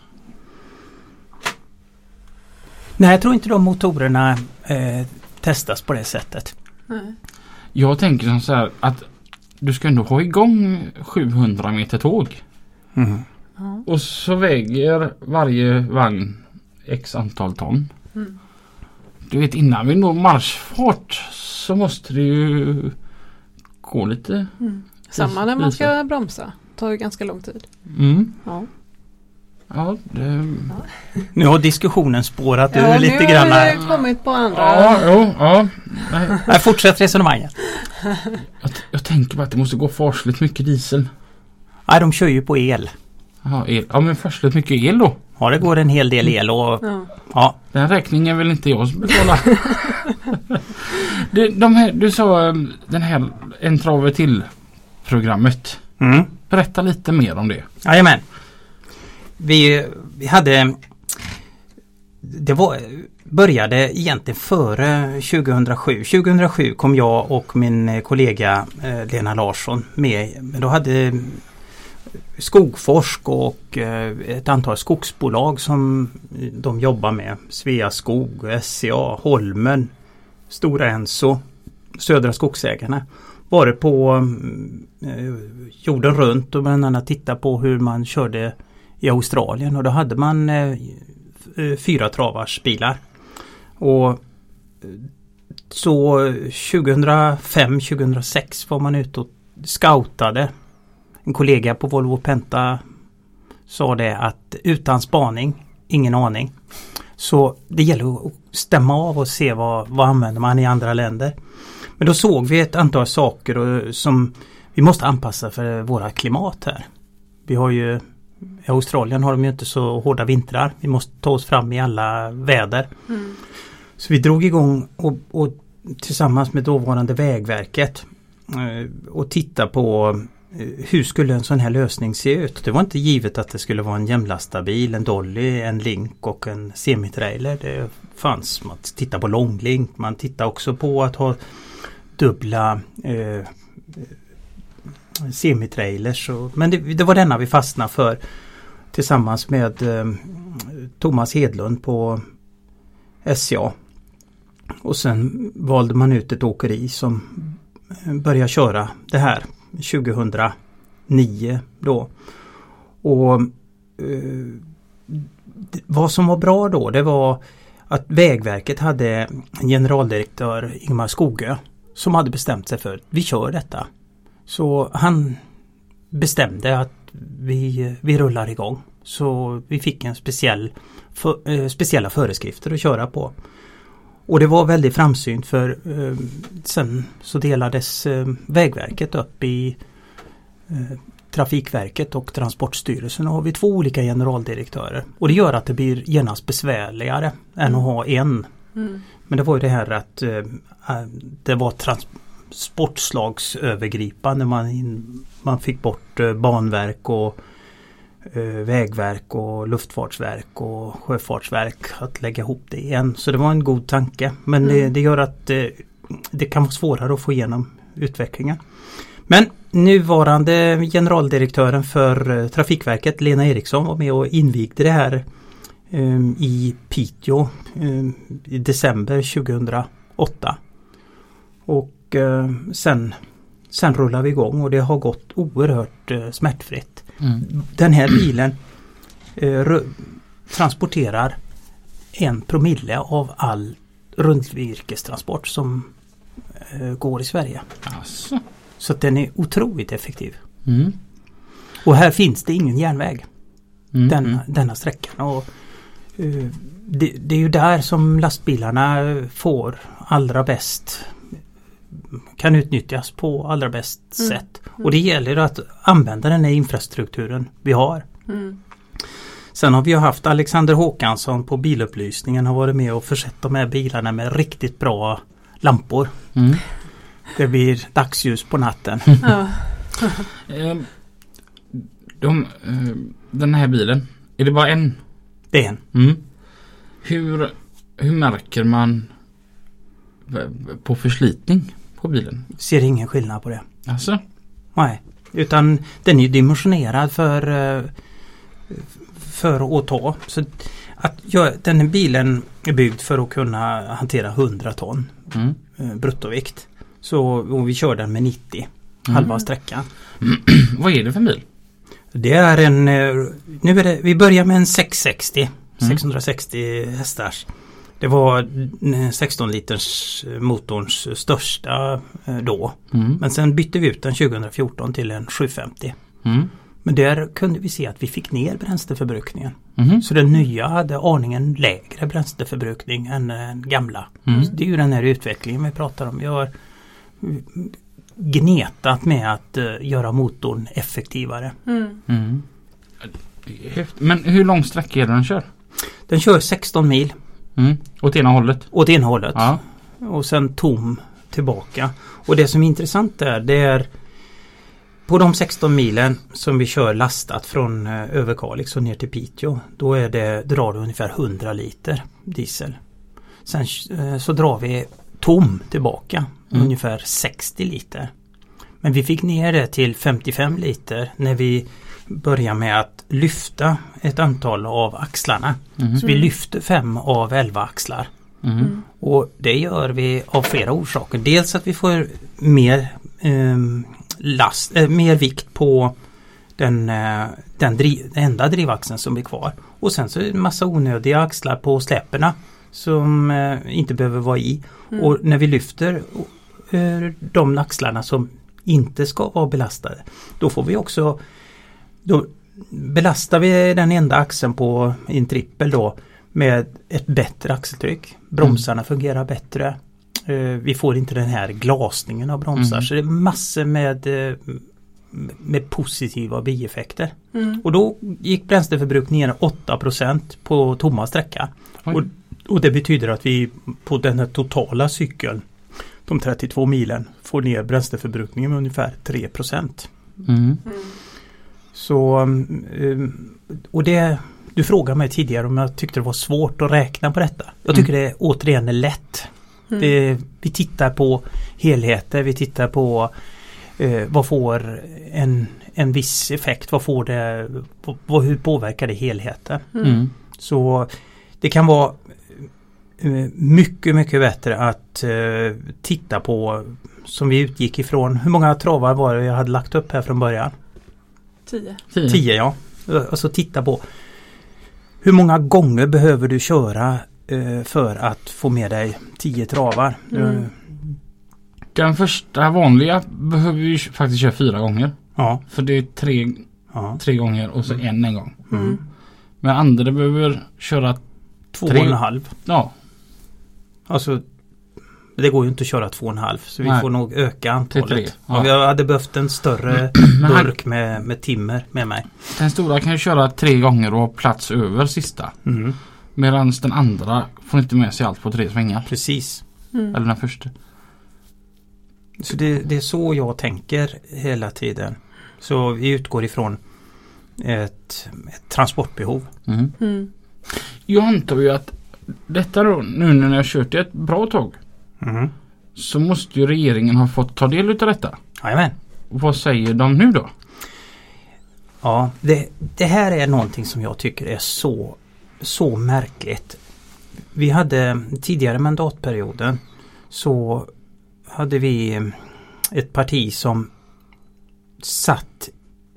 Nej, jag tror inte de motorerna eh, testas på det sättet. Nej. Jag tänker som så här att du ska ändå ha igång 700 meter tåg. Ja. Och så väger varje vagn x antal ton. Mm. Du vet innan vi når marschfart så måste det ju gå lite. Mm. Samma när man ska bromsa. tar ju ganska lång tid. Mm. Ja. Ja, det... Nu har diskussionen spårat Ja, ur lite nu grann. har här. vi kommit på andra. Ja, jo, ja. Nej, <laughs> Nej, fortsätt resonemanget. <laughs> jag, jag tänker bara att det måste gå farsligt mycket diesel. Nej, de kör ju på el. Ja, el. ja men farsligt mycket el då. Ja, det går en hel del el och Ja. ja, Den räkningen vill inte jag betala. <laughs> du, de här, du sa eh, den här En trave till programmet. mm. Berätta lite mer om det. Jajamän. Vi, vi hade Det var, började egentligen före 2007. 2007 kom jag och min eh, kollega eh, Lena Larsson med. Men Då hade Skogforsk och eh, ett antal skogsbolag som de jobbar med. Sveaskog, SCA, Holmen, Stora Enso, Södra Skogsägarna. Varit på mm, eh, jorden runt och bland annat tittat på hur man körde i Australien och då hade man eh, eh fyra travars bilar. Och eh, så 2005-2006 var man ute och scoutade. En kollega på Volvo Penta sa det att utan spaning, ingen aning. Så det gäller att stämma av och se vad, vad använder man i andra länder. Men då såg vi ett antal saker och, som vi måste anpassa för våra klimat här. Vi har ju i Australien har de ju inte så hårda vintrar. Vi måste ta oss fram i alla väder. Mm. Så vi drog igång och, och tillsammans med dåvarande Vägverket eh, och titta på eh, hur skulle en sån här lösning se ut. Det var inte givet att det skulle vara en jämlastabil, en dolly, en link och en semitrailer. Det fanns, man tittar på långlink, man tittar också på att ha dubbla eh, semitrailers. Och, men det, det var denna vi fastnade för tillsammans med eh, Thomas Hedlund på SCA. Och sen valde man ut ett åkeri som började köra det här 2009 då. Och eh, det- vad som var bra då det var att Vägverket hade en generaldirektör Ingmar Skogö som hade bestämt sig för att vi kör detta. Så han bestämde att vi, vi rullar igång. Så vi fick en speciell för, eh, speciella föreskrifter att köra på. Och det var väldigt framsynt för eh, sen så delades eh, Vägverket upp i eh, Trafikverket och Transportstyrelsen och har vi två olika generaldirektörer. Och det gör att det blir genast besvärligare än att ha en. Mm. Men det var ju det här att eh, eh, det var transportslagsövergripande. Man, man fick bort eh, banverk och vägverk och luftfartsverk och sjöfartsverk att lägga ihop det igen. Så det var en god tanke. Men det, Mm. det gör att eh, det kan vara svårare att få igenom utvecklingen. Men nuvarande generaldirektören för Trafikverket, Lena Eriksson, var med och invigde det här i Piteå eh, i december 2008. Och eh, sen, sen rullar vi igång och det har gått oerhört eh, smärtfritt. Mm. Den här bilen eh, transporterar en promille av all rundvirkestransport som eh, går i Sverige. Alltså. Så den är otroligt effektiv. Mm. Och här finns det ingen järnväg. Mm. denna, mm. denna sträckan. Och, det, det är ju där som lastbilarna får allra bäst kan utnyttjas på allra bäst Mm. sätt. Och det gäller att använda den här infrastrukturen vi har. Mm. Sen har vi haft Alexander Håkansson på bilupplysningen har varit med och försett de här bilarna med riktigt bra lampor. Mm. Det blir dagsljus på natten. <laughs> Ja. <laughs> Eh, de, eh, den här bilen, är det bara en? Det är en. Mm. Hur, hur märker man på förslitning på bilen? Ser ingen skillnad på det. Alltså? Nej. Utan den är ju dimensionerad för eh, för att ta. Så att jag, den här bilen är byggd för att kunna hantera 100 ton Mm. eh, bruttovikt. Så och vi kör den med 90 Mm. halva sträckan. <clears throat> Vad är det för bil? Det är en, eh, nu är det, vi börjar med en 660, Mm. 660 hästars. Det var eh, 16 liters motorns största eh, då. Mm. Men sen bytte vi ut den 2014 till en 750. Mm. Men där kunde vi se att vi fick ner bränsleförbrukningen. Mhm. Så den nya hade aningen lägre bränsleförbrukning än den gamla. Mm. Det är ju den här utvecklingen vi pratar om. Har gnetat med att eh, göra motorn effektivare. Mm. Mm. Men hur lång sträcka är det den kör? Den kör 16 mil Mm. Åt ena hållet? åt ena hållet Ja. och sen tom tillbaka. Och det som är intressant där det är på de 16 milen som vi kör lastat från eh, Överkalix och ner till Piteå då är det, drar det ungefär 100 liter diesel. Sen eh, så drar vi tom tillbaka Mm. ungefär 60 liter. Men vi fick ner det till 55 liter när vi börjar med att lyfta ett antal av axlarna. Mhm. Så vi Mm. lyfter fem av 11 axlar. Mhm. Och det gör vi av flera orsaker. Dels att vi får mer ehm, last, eh, mer vikt på den, eh, den, driv, enda drivaxeln som blir kvar. Och sen så är det en massa onödiga axlar på släperna som eh, inte behöver vara i. Mm. Och när vi lyfter eh, de axlarna som inte ska vara belastade då får vi också då belastar vi den enda axeln på en trippel då med ett bättre axeltryck. Bromsarna fungerar bättre. Eh, Vi får inte den här glasningen av bromsar. Mm. Så det är massor med, eh, med positiva bieffekter. Mm. Och då gick bränsleförbrukningen ner 8% på tomma sträcka. Oj. Och, och det betyder att vi på den här totala cykeln, de 32 milen, får ner bränsleförbrukningen med ungefär 3%. Mm. Mm. Så, um, och det, du frågade mig tidigare om jag tyckte det var svårt att räkna på detta. Jag tycker det återigen är lätt. Mm. Det, vi tittar på helheter, vi tittar på eh, vad får en, en viss effekt, vad får det, vad, hur påverkar det helheten? Mm. Så det kan vara mycket, mycket bättre att eh, titta på som vi utgick ifrån. Hur många travar var det jag hade lagt upp här från början? Tio. Tio. 10 ja. Alltså titta på hur många gånger behöver du köra eh, för att få med dig 10 travar? Mm. Eh, Den första vanliga behöver vi faktiskt köra fyra gånger. Ja. För det är tre, ja. tre gånger och så Mm. en en gång. Mm. Men andra behöver köra, Två Tre. och en halv. ja, Alltså det går ju inte att köra två och en halv så vi Nej. får nog öka antalet. Till tre, ja. Ja. Jag hade behövt en större <clears throat> burk med, med timmer med mig. den stora kan ju köra tre gånger och ha plats över sista. Mm. Medan den andra får inte med sig allt på tre svängar. Precis. Mm. Eller den första. Så det, det är så jag tänker hela tiden. Så vi utgår ifrån ett, ett transportbehov. Mm. Mm. Jag antar ju att detta då, nu när ni har kört det ett bra tag. Mm. Så måste ju regeringen ha fått ta del utav detta. Jajamän. Vad säger de nu då? Ja, det, det här är någonting som jag tycker är så, så märkligt. Vi hade tidigare mandatperioden så hade vi ett parti som satt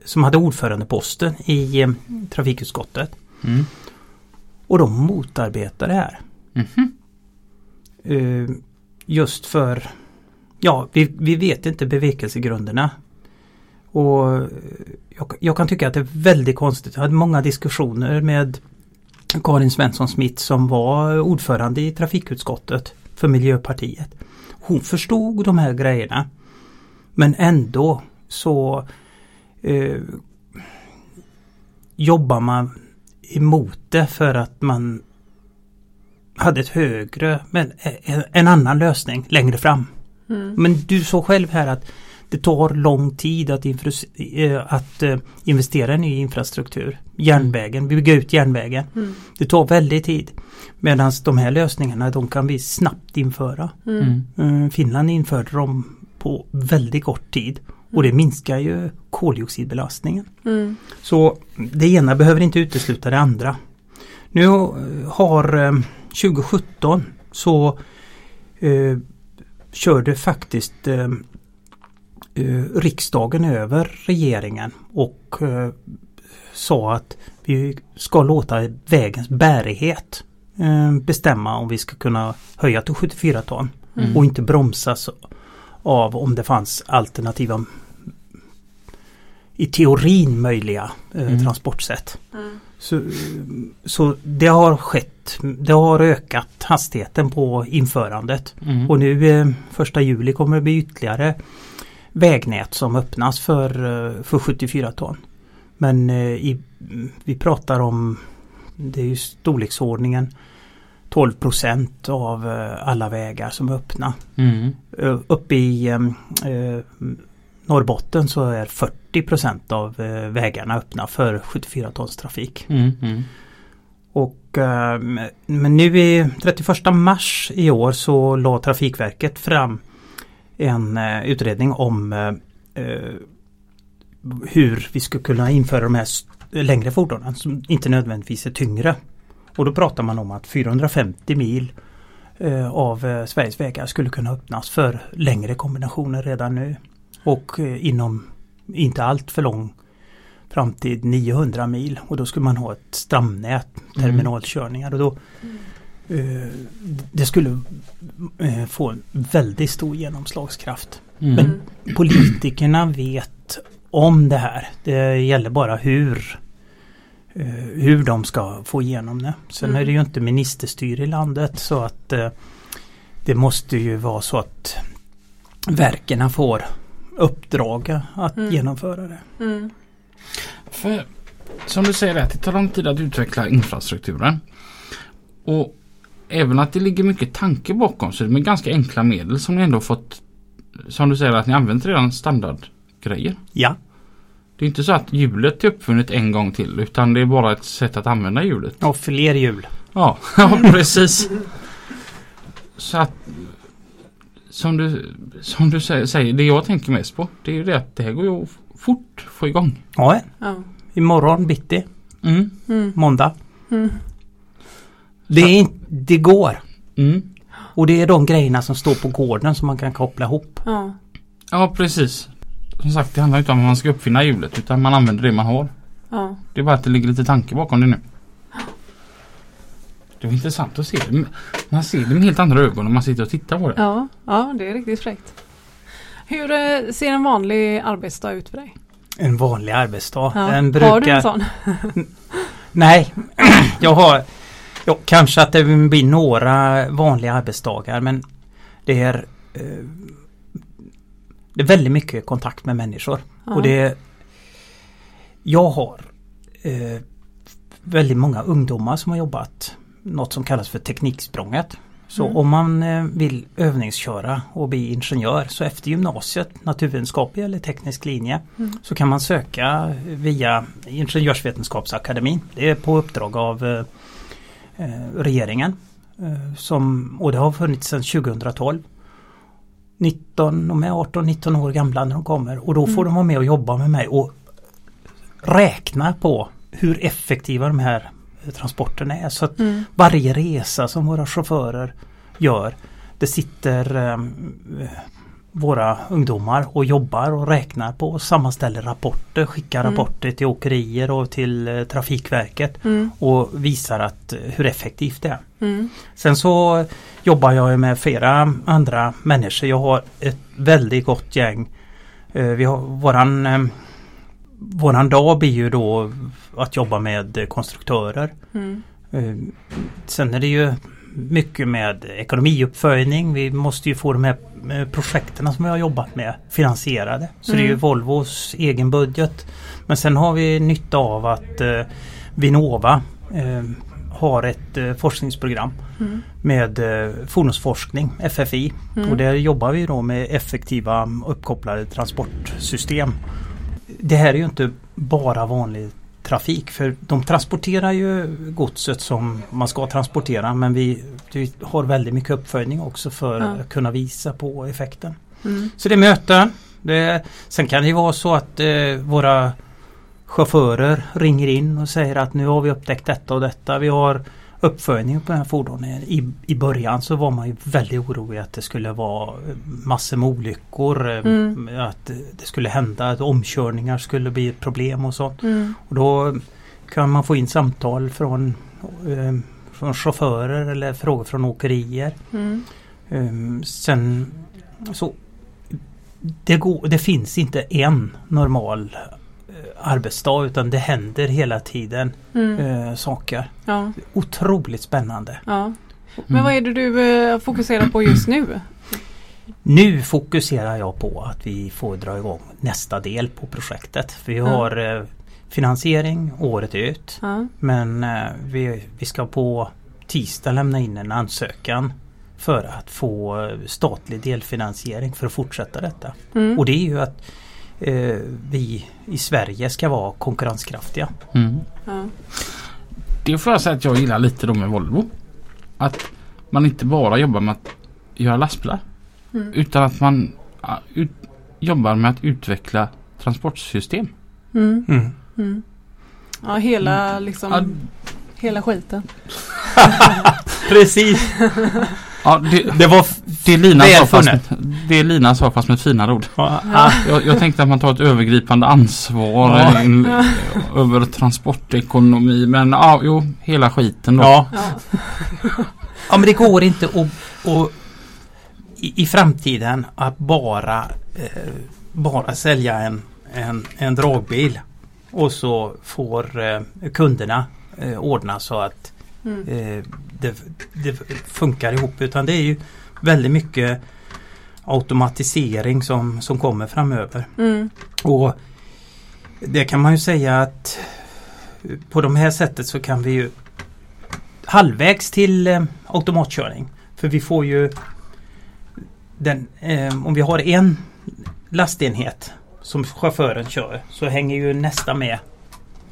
som hade ordförandeposten i eh, trafikutskottet Mm. Och de motarbetade det här. Mhm. Eh, just för Ja, vi, vi vet inte bevekelsegrunderna. Och jag, jag kan tycka att det är väldigt konstigt. Jag hade många diskussioner med Karin Svensson Smith som var ordförande i trafikutskottet för Miljöpartiet. Hon förstod de här grejerna. Men ändå så eh, jobbar man emot det för att man hade ett högre, men en annan lösning längre fram. Mm. Men du såg själv här att det tar lång tid att, att investera i ny infrastruktur. Järnvägen, bygga ut järnvägen. Mm. Det tar väldigt tid. Medan de här lösningarna de kan vi snabbt införa. Mm. Uh, Finland införde dem på väldigt kort tid. Och det minskar ju koldioxidbelastningen. Mm. Så det ena behöver inte utesluta det andra. Nu har 2017 så eh, körde faktiskt eh, eh, riksdagen över regeringen och eh, sa att vi ska låta vägens bärighet eh, bestämma om vi ska kunna höja till 74 ton mm. och inte bromsas av om det fanns alternativa i teorin möjliga eh, mm. transportsätt. Mm. Så, så det har skett. Det har ökat hastigheten på införandet. Mm. Och nu eh, första juli kommer det bli ytterligare vägnät som öppnas för, eh, för 74 ton. Men eh, i, vi pratar om det är ju storleksordningen 12 procent av eh, alla vägar som är öppna. Mm. Uppe i eh, Norrbotten så är 40 procent av eh, vägarna öppna för 74 tons trafik. Mm, mm. Och, eh, men nu i 31 mars i år så la Trafikverket fram en eh, utredning om hur vi ska kunna införa de här längre fordonen som inte nödvändigtvis är tyngre. Och då pratar man om att 450 mil av Sveriges vägar skulle kunna öppnas för längre kombinationer redan nu. Och eh, inom inte allt för lång framtid 900 mil och då skulle man ha ett stamnät terminalkörningar och då mm. eh, Det skulle eh, få en väldigt stor genomslagskraft. Mm. Men politikerna vet om det här. Det gäller bara hur eh, hur de ska få igenom det. Sen mm. är det ju inte ministerstyre i landet så att det måste ju vara så att verken får uppdrag att mm. genomföra det. Mm. För som du säger, det tar lång tid att utveckla infrastrukturen. Och även att det ligger mycket tanke bakom så är det med ganska enkla medel som ni ändå fått som du säger att ni använt redan standardgrejer. Ja. Det är inte så att hjulet är uppfunnet en gång till utan det är bara ett sätt att använda hjulet. Och fler hjul. Ja, <laughs> ja precis. Så att som du, som du säger, det jag tänker mest på det är ju det att det här går ju fort att få igång. Ja, ja. imorgon bitti. Mm. Mm. Måndag. Mm. Det, är, det går. Mm. Och det är de grejerna som står på gården som man kan koppla ihop. Ja. ja precis. Som sagt det handlar inte om att man ska uppfinna hjulet utan man använder det man har. Ja. Det är bara att det ligger lite tanke bakom det nu. Det var intressant att se det. Man ser det med helt andra ögon när man sitter och tittar på det. Ja, ja det är riktigt fräckt. Hur eh, ser en vanlig arbetsdag ut för dig? En vanlig arbetsdag? Ja. En brukar... Har du en sån? <laughs> Nej, <clears throat> jag har ja, kanske att det blir några vanliga arbetsdagar men det är eh, Det är väldigt mycket kontakt med människor. Ja. Och det Jag har eh, väldigt många ungdomar som har jobbat något som kallas för Tekniksprånget. Så mm. om man eh, vill övningsköra och bli ingenjör så efter gymnasiet, naturvetenskaplig eller teknisk linje, mm. så kan man söka via Ingenjörsvetenskapsakademin. Det är på uppdrag av eh, eh regeringen. Som, och det har funnits sedan 2012. 19, de är 18-19 år gamla när de kommer och då får mm. de vara med och jobba med mig och räkna på hur effektiva de här transporterna är. Så att mm. varje resa som våra chaufförer gör det sitter eh, våra ungdomar och jobbar och räknar på och sammanställer rapporter, skickar mm. rapporter till åkerier och till eh, Trafikverket mm. och visar att eh, hur effektivt det är. Mm. Sen så jobbar jag med flera andra människor. Jag har ett väldigt gott gäng Eh, vi har våran eh, Våran dag blir ju då att jobba med konstruktörer. Mm. Eh, Sen är det ju mycket med ekonomiuppföljning. Vi måste ju få de här eh, projekten som vi har jobbat med finansierade. Så det är ju Mm. Volvos egen budget. Men sen har vi nytta av att eh, Vinnova eh, har ett eh, forskningsprogram Mm. med eh, fordonsforskning, FFI. Mm. Och där jobbar vi då med effektiva uppkopplade transportsystem. Det här är ju inte bara vanlig trafik för de transporterar ju godset som man ska transportera men vi, vi har väldigt mycket uppföljning också för Ja. att kunna visa på effekten. Mm. Så det är möten. Det, sen kan det vara så att eh, våra chaufförer ringer in och säger att nu har vi upptäckt detta och detta. Vi har uppföljning på den här fordonen. I, I början så var man ju väldigt orolig att det skulle vara eh, massor med olyckor. eh, Mm. Att eh, det skulle hända att omkörningar skulle bli ett problem och sånt. Mm. Och då kan man få in samtal från, eh, från chaufförer eller frågor från åkerier. Mm. Ehm, sen så det, går, det finns inte en normal eh, arbetsdag utan det händer hela tiden Mm. eh, saker. Ja, Otroligt spännande. ja. Men vad är det du eh, fokuserar på just nu? Nu fokuserar jag på att vi får dra igång nästa del på projektet. Vi har eh, finansiering året ut. Ja. Men eh, vi, vi ska på tisdag lämna in en ansökan för att få eh, statlig delfinansiering för att fortsätta detta. Mm. Och det är ju att eh, vi i Sverige ska vara konkurrenskraftiga. Mm. Ja. Det får jag säga att jag gillar lite då med Volvo. Att man inte bara jobbar med att göra lastbilar. Mm. Utan att man ut, jobbar med att utveckla transportsystem. Mm. Mm. Mm. Ja, hela liksom Ja, Hela skiten. <laughs> Precis! <laughs> ja, det, Det var det, Lina sa fast, funnet. det Lina sa fast med ett finare ord. Ja, Ja. Jag, jag tänkte att man tar ett övergripande ansvar Ja. in, över transportekonomi. Men ja, jo, hela skiten då. ja. Ja. ja men det går inte att, att i, i framtiden att bara eh, bara sälja en, en, en dragbil och så får eh, kunderna eh, ordna så att Mm. Det, det funkar ihop utan det är ju väldigt mycket automatisering som, som kommer framöver. Mm. Och det kan man ju säga att på de här sättet så kan vi ju halvvägs till eh, automatkörning. För vi får ju den, eh, om vi har en lastenhet som chauffören kör så hänger ju nästa med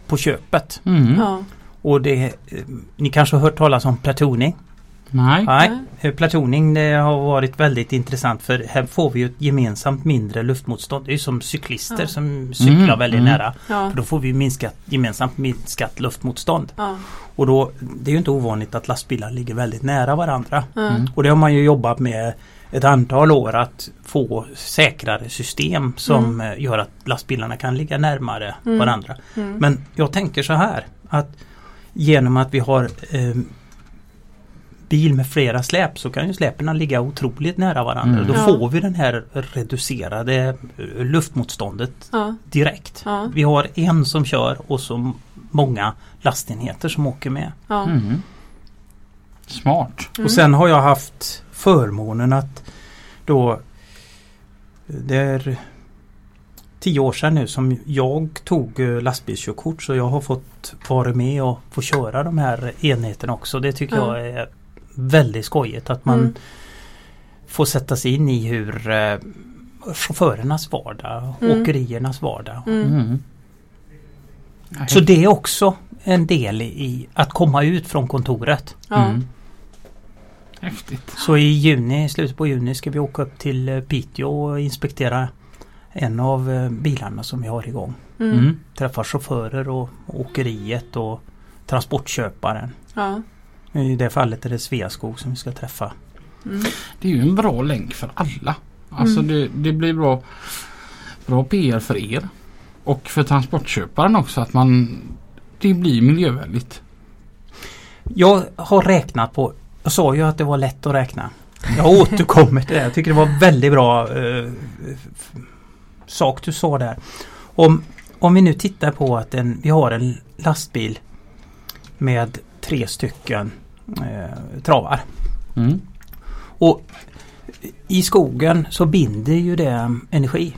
på köpet. Mm. Ja. Och det, eh, ni kanske har hört talas om platooning? Nej. Nej, eh, platooning det har varit väldigt intressant för här får vi ju ett gemensamt mindre luftmotstånd. Det är ju som cyklister Ja. som cyklar Mm, väldigt mm. nära. Ja. För då får vi minskat, gemensamt minskat luftmotstånd. Ja. Och då, det är ju inte ovanligt att lastbilar ligger väldigt nära varandra. Mm. Och det har man ju jobbat med ett antal år att få säkrare system som eh, gör att lastbilarna kan ligga närmare Mm. varandra. Mm. Men jag tänker så här att genom att vi har eh, bil med flera släp så kan ju släpen ligga otroligt nära varandra. Mm. Då Ja. får vi den här reducerade eh, luftmotståndet Ja. direkt. Ja. Vi har en som kör och så många lastenheter som åker med. Ja. Mm. Smart. Mm. Och sen har jag haft förmånen att då det är tio år sedan nu som jag tog eh, lastbilskörkort så jag har fått vara med och få köra de här enheterna också. Det tycker Ja. jag är väldigt skojigt att man Mm. får sätta sig in i hur eh, chaufförernas vardag, Mm. åkeriernas vardag. Mm. Mm. Så det är också en del i att komma ut från kontoret. Mm. Häftigt. Så i juni, slutet på juni ska vi åka upp till eh, Piteå och inspektera en av eh, bilarna som vi har igång. Mm. Mm. Träffa chaufförer och åkeriet och transportköparen. Ja. I det fallet är det Sveaskog som vi ska träffa. Mm. Det är ju en bra länk för alla. Alltså Mm. det, det blir bra, bra PR för er. Och för transportköparen också att man det blir miljövänligt. Jag har räknat på, jag sa ju att det var lätt att räkna. Jag återkommer till det. Jag tycker det var väldigt bra eh, sak du sa där. Om, om vi nu tittar på att en, vi har en lastbil med tre stycken eh, travar. Mm. Och i skogen så binder ju det energi.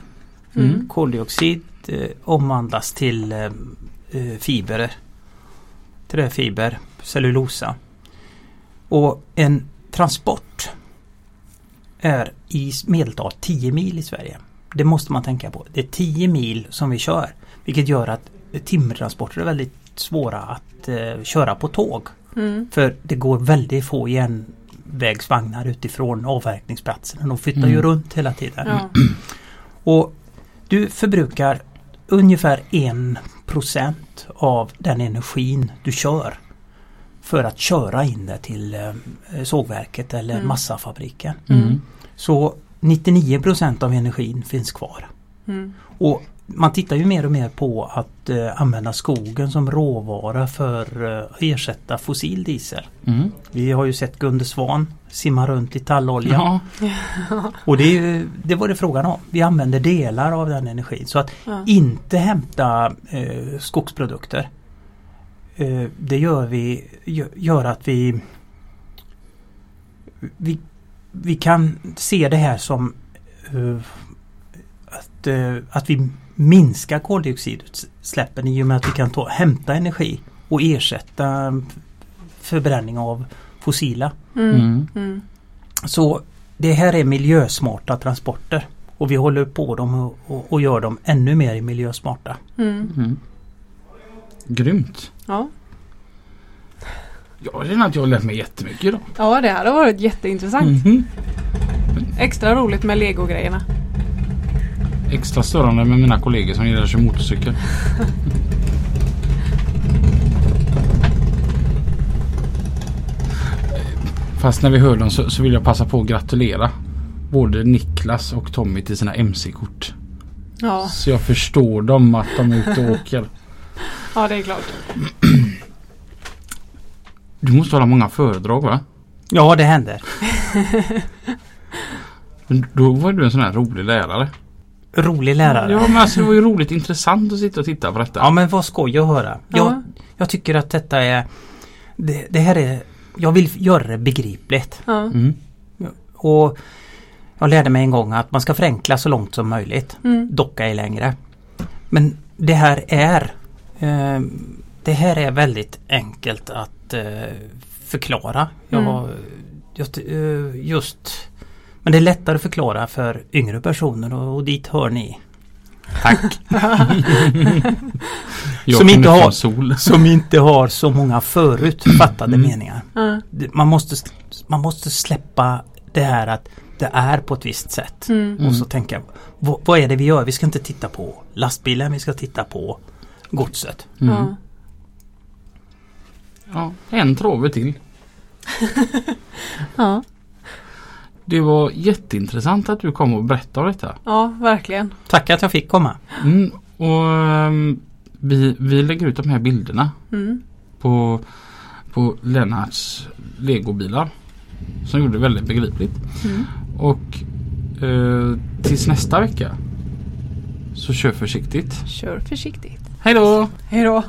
Mm. Koldioxid eh, omvandlas till eh, eh, fibrer. Träfiber, cellulosa. Och en transport är i medeltal 10 mil i Sverige. Det måste man tänka på. Det är 10 mil som vi kör. Vilket gör att timmertransporter är väldigt svåra att eh, köra på tåg. Mm. För det går väldigt få järnvägsvagnar utifrån avverkningsplatsen. De flyttar ju Mm. runt hela tiden. Ja. <clears throat> Och du förbrukar ungefär 1% av den energin du kör för att köra in det till eh, sågverket eller Mm. massafabriken. Mm. Så 99% av energin finns kvar. Mm. Och man tittar ju mer och mer på att eh, använda skogen som råvara för eh, att ersätta fossil diesel. Mm. Vi har ju sett Gunde Svan simma runt i tallolja. Ja. <laughs> Och det, är ju, det var det frågan om. Vi använder delar av den energin. Så att Ja. inte hämta eh, skogsprodukter. Eh, det gör vi gö- gör att vi, vi vi kan se det här som eh, att, eh, att vi minskar koldioxidutsläppen i och med att vi kan ta, hämta energi och ersätta förbränning av fossila. Mm. Mm. Mm. Så det här är miljösmarta transporter. Och vi håller på dem och, och, och gör dem ännu mer miljösmarta. Mm. Mm. Grymt. Ja. Jag känner att jag har lärt mig jättemycket idag. ja, det här har varit jätteintressant. Mhm. Extra roligt med legogrejerna. Extra störande med mina kollegor som gillar att köra motorcykel. Fast när vi hör dem så, så vill jag passa på att gratulera både Niklas och Tommy till sina MC-kort. Ja, Så jag förstår dem att de är ute och åker. ja det är klart. Du måste hålla många föredrag va? Ja, det händer. <laughs> Men då var du en sån här rolig lärare. Rolig lärare. Ja men alltså det var ju roligt intressant att sitta och titta på detta. Ja men vad skoj att höra. Ja. Jag, jag tycker att detta är det, det här är Jag vill göra det begripligt. Ja. Mm. Och Jag lärde mig en gång att man ska förenkla så långt som möjligt. Mm. Docka är längre. Men det här är eh, Det här är väldigt enkelt att förklara. Jag, Mm. just, eh, just Men det är lättare att förklara för yngre personer och, och dit hör ni. Tack! <laughs> Som inte har- sol. Som inte har så många förutfattade <clears throat> Mm. meningar. Det- Man måste, man måste släppa det här att det är på ett visst sätt. Mm. Och så tänka, vad, vad är det vi gör? Vi ska inte titta på lastbilen, vi ska titta på godset. Mm. Ja. En trave till. <laughs> Ja. Det var jätteintressant att du kom och berättade om detta. ja, verkligen. Tack att jag fick komma. Mm, och ehm, vi, vi lägger ut de här bilderna Mm. på, på Lennarts legobilar. Som gjorde det väldigt begripligt. Mm. Och eh, tills nästa vecka så kör försiktigt. Kör försiktigt. Hej då! Hej då!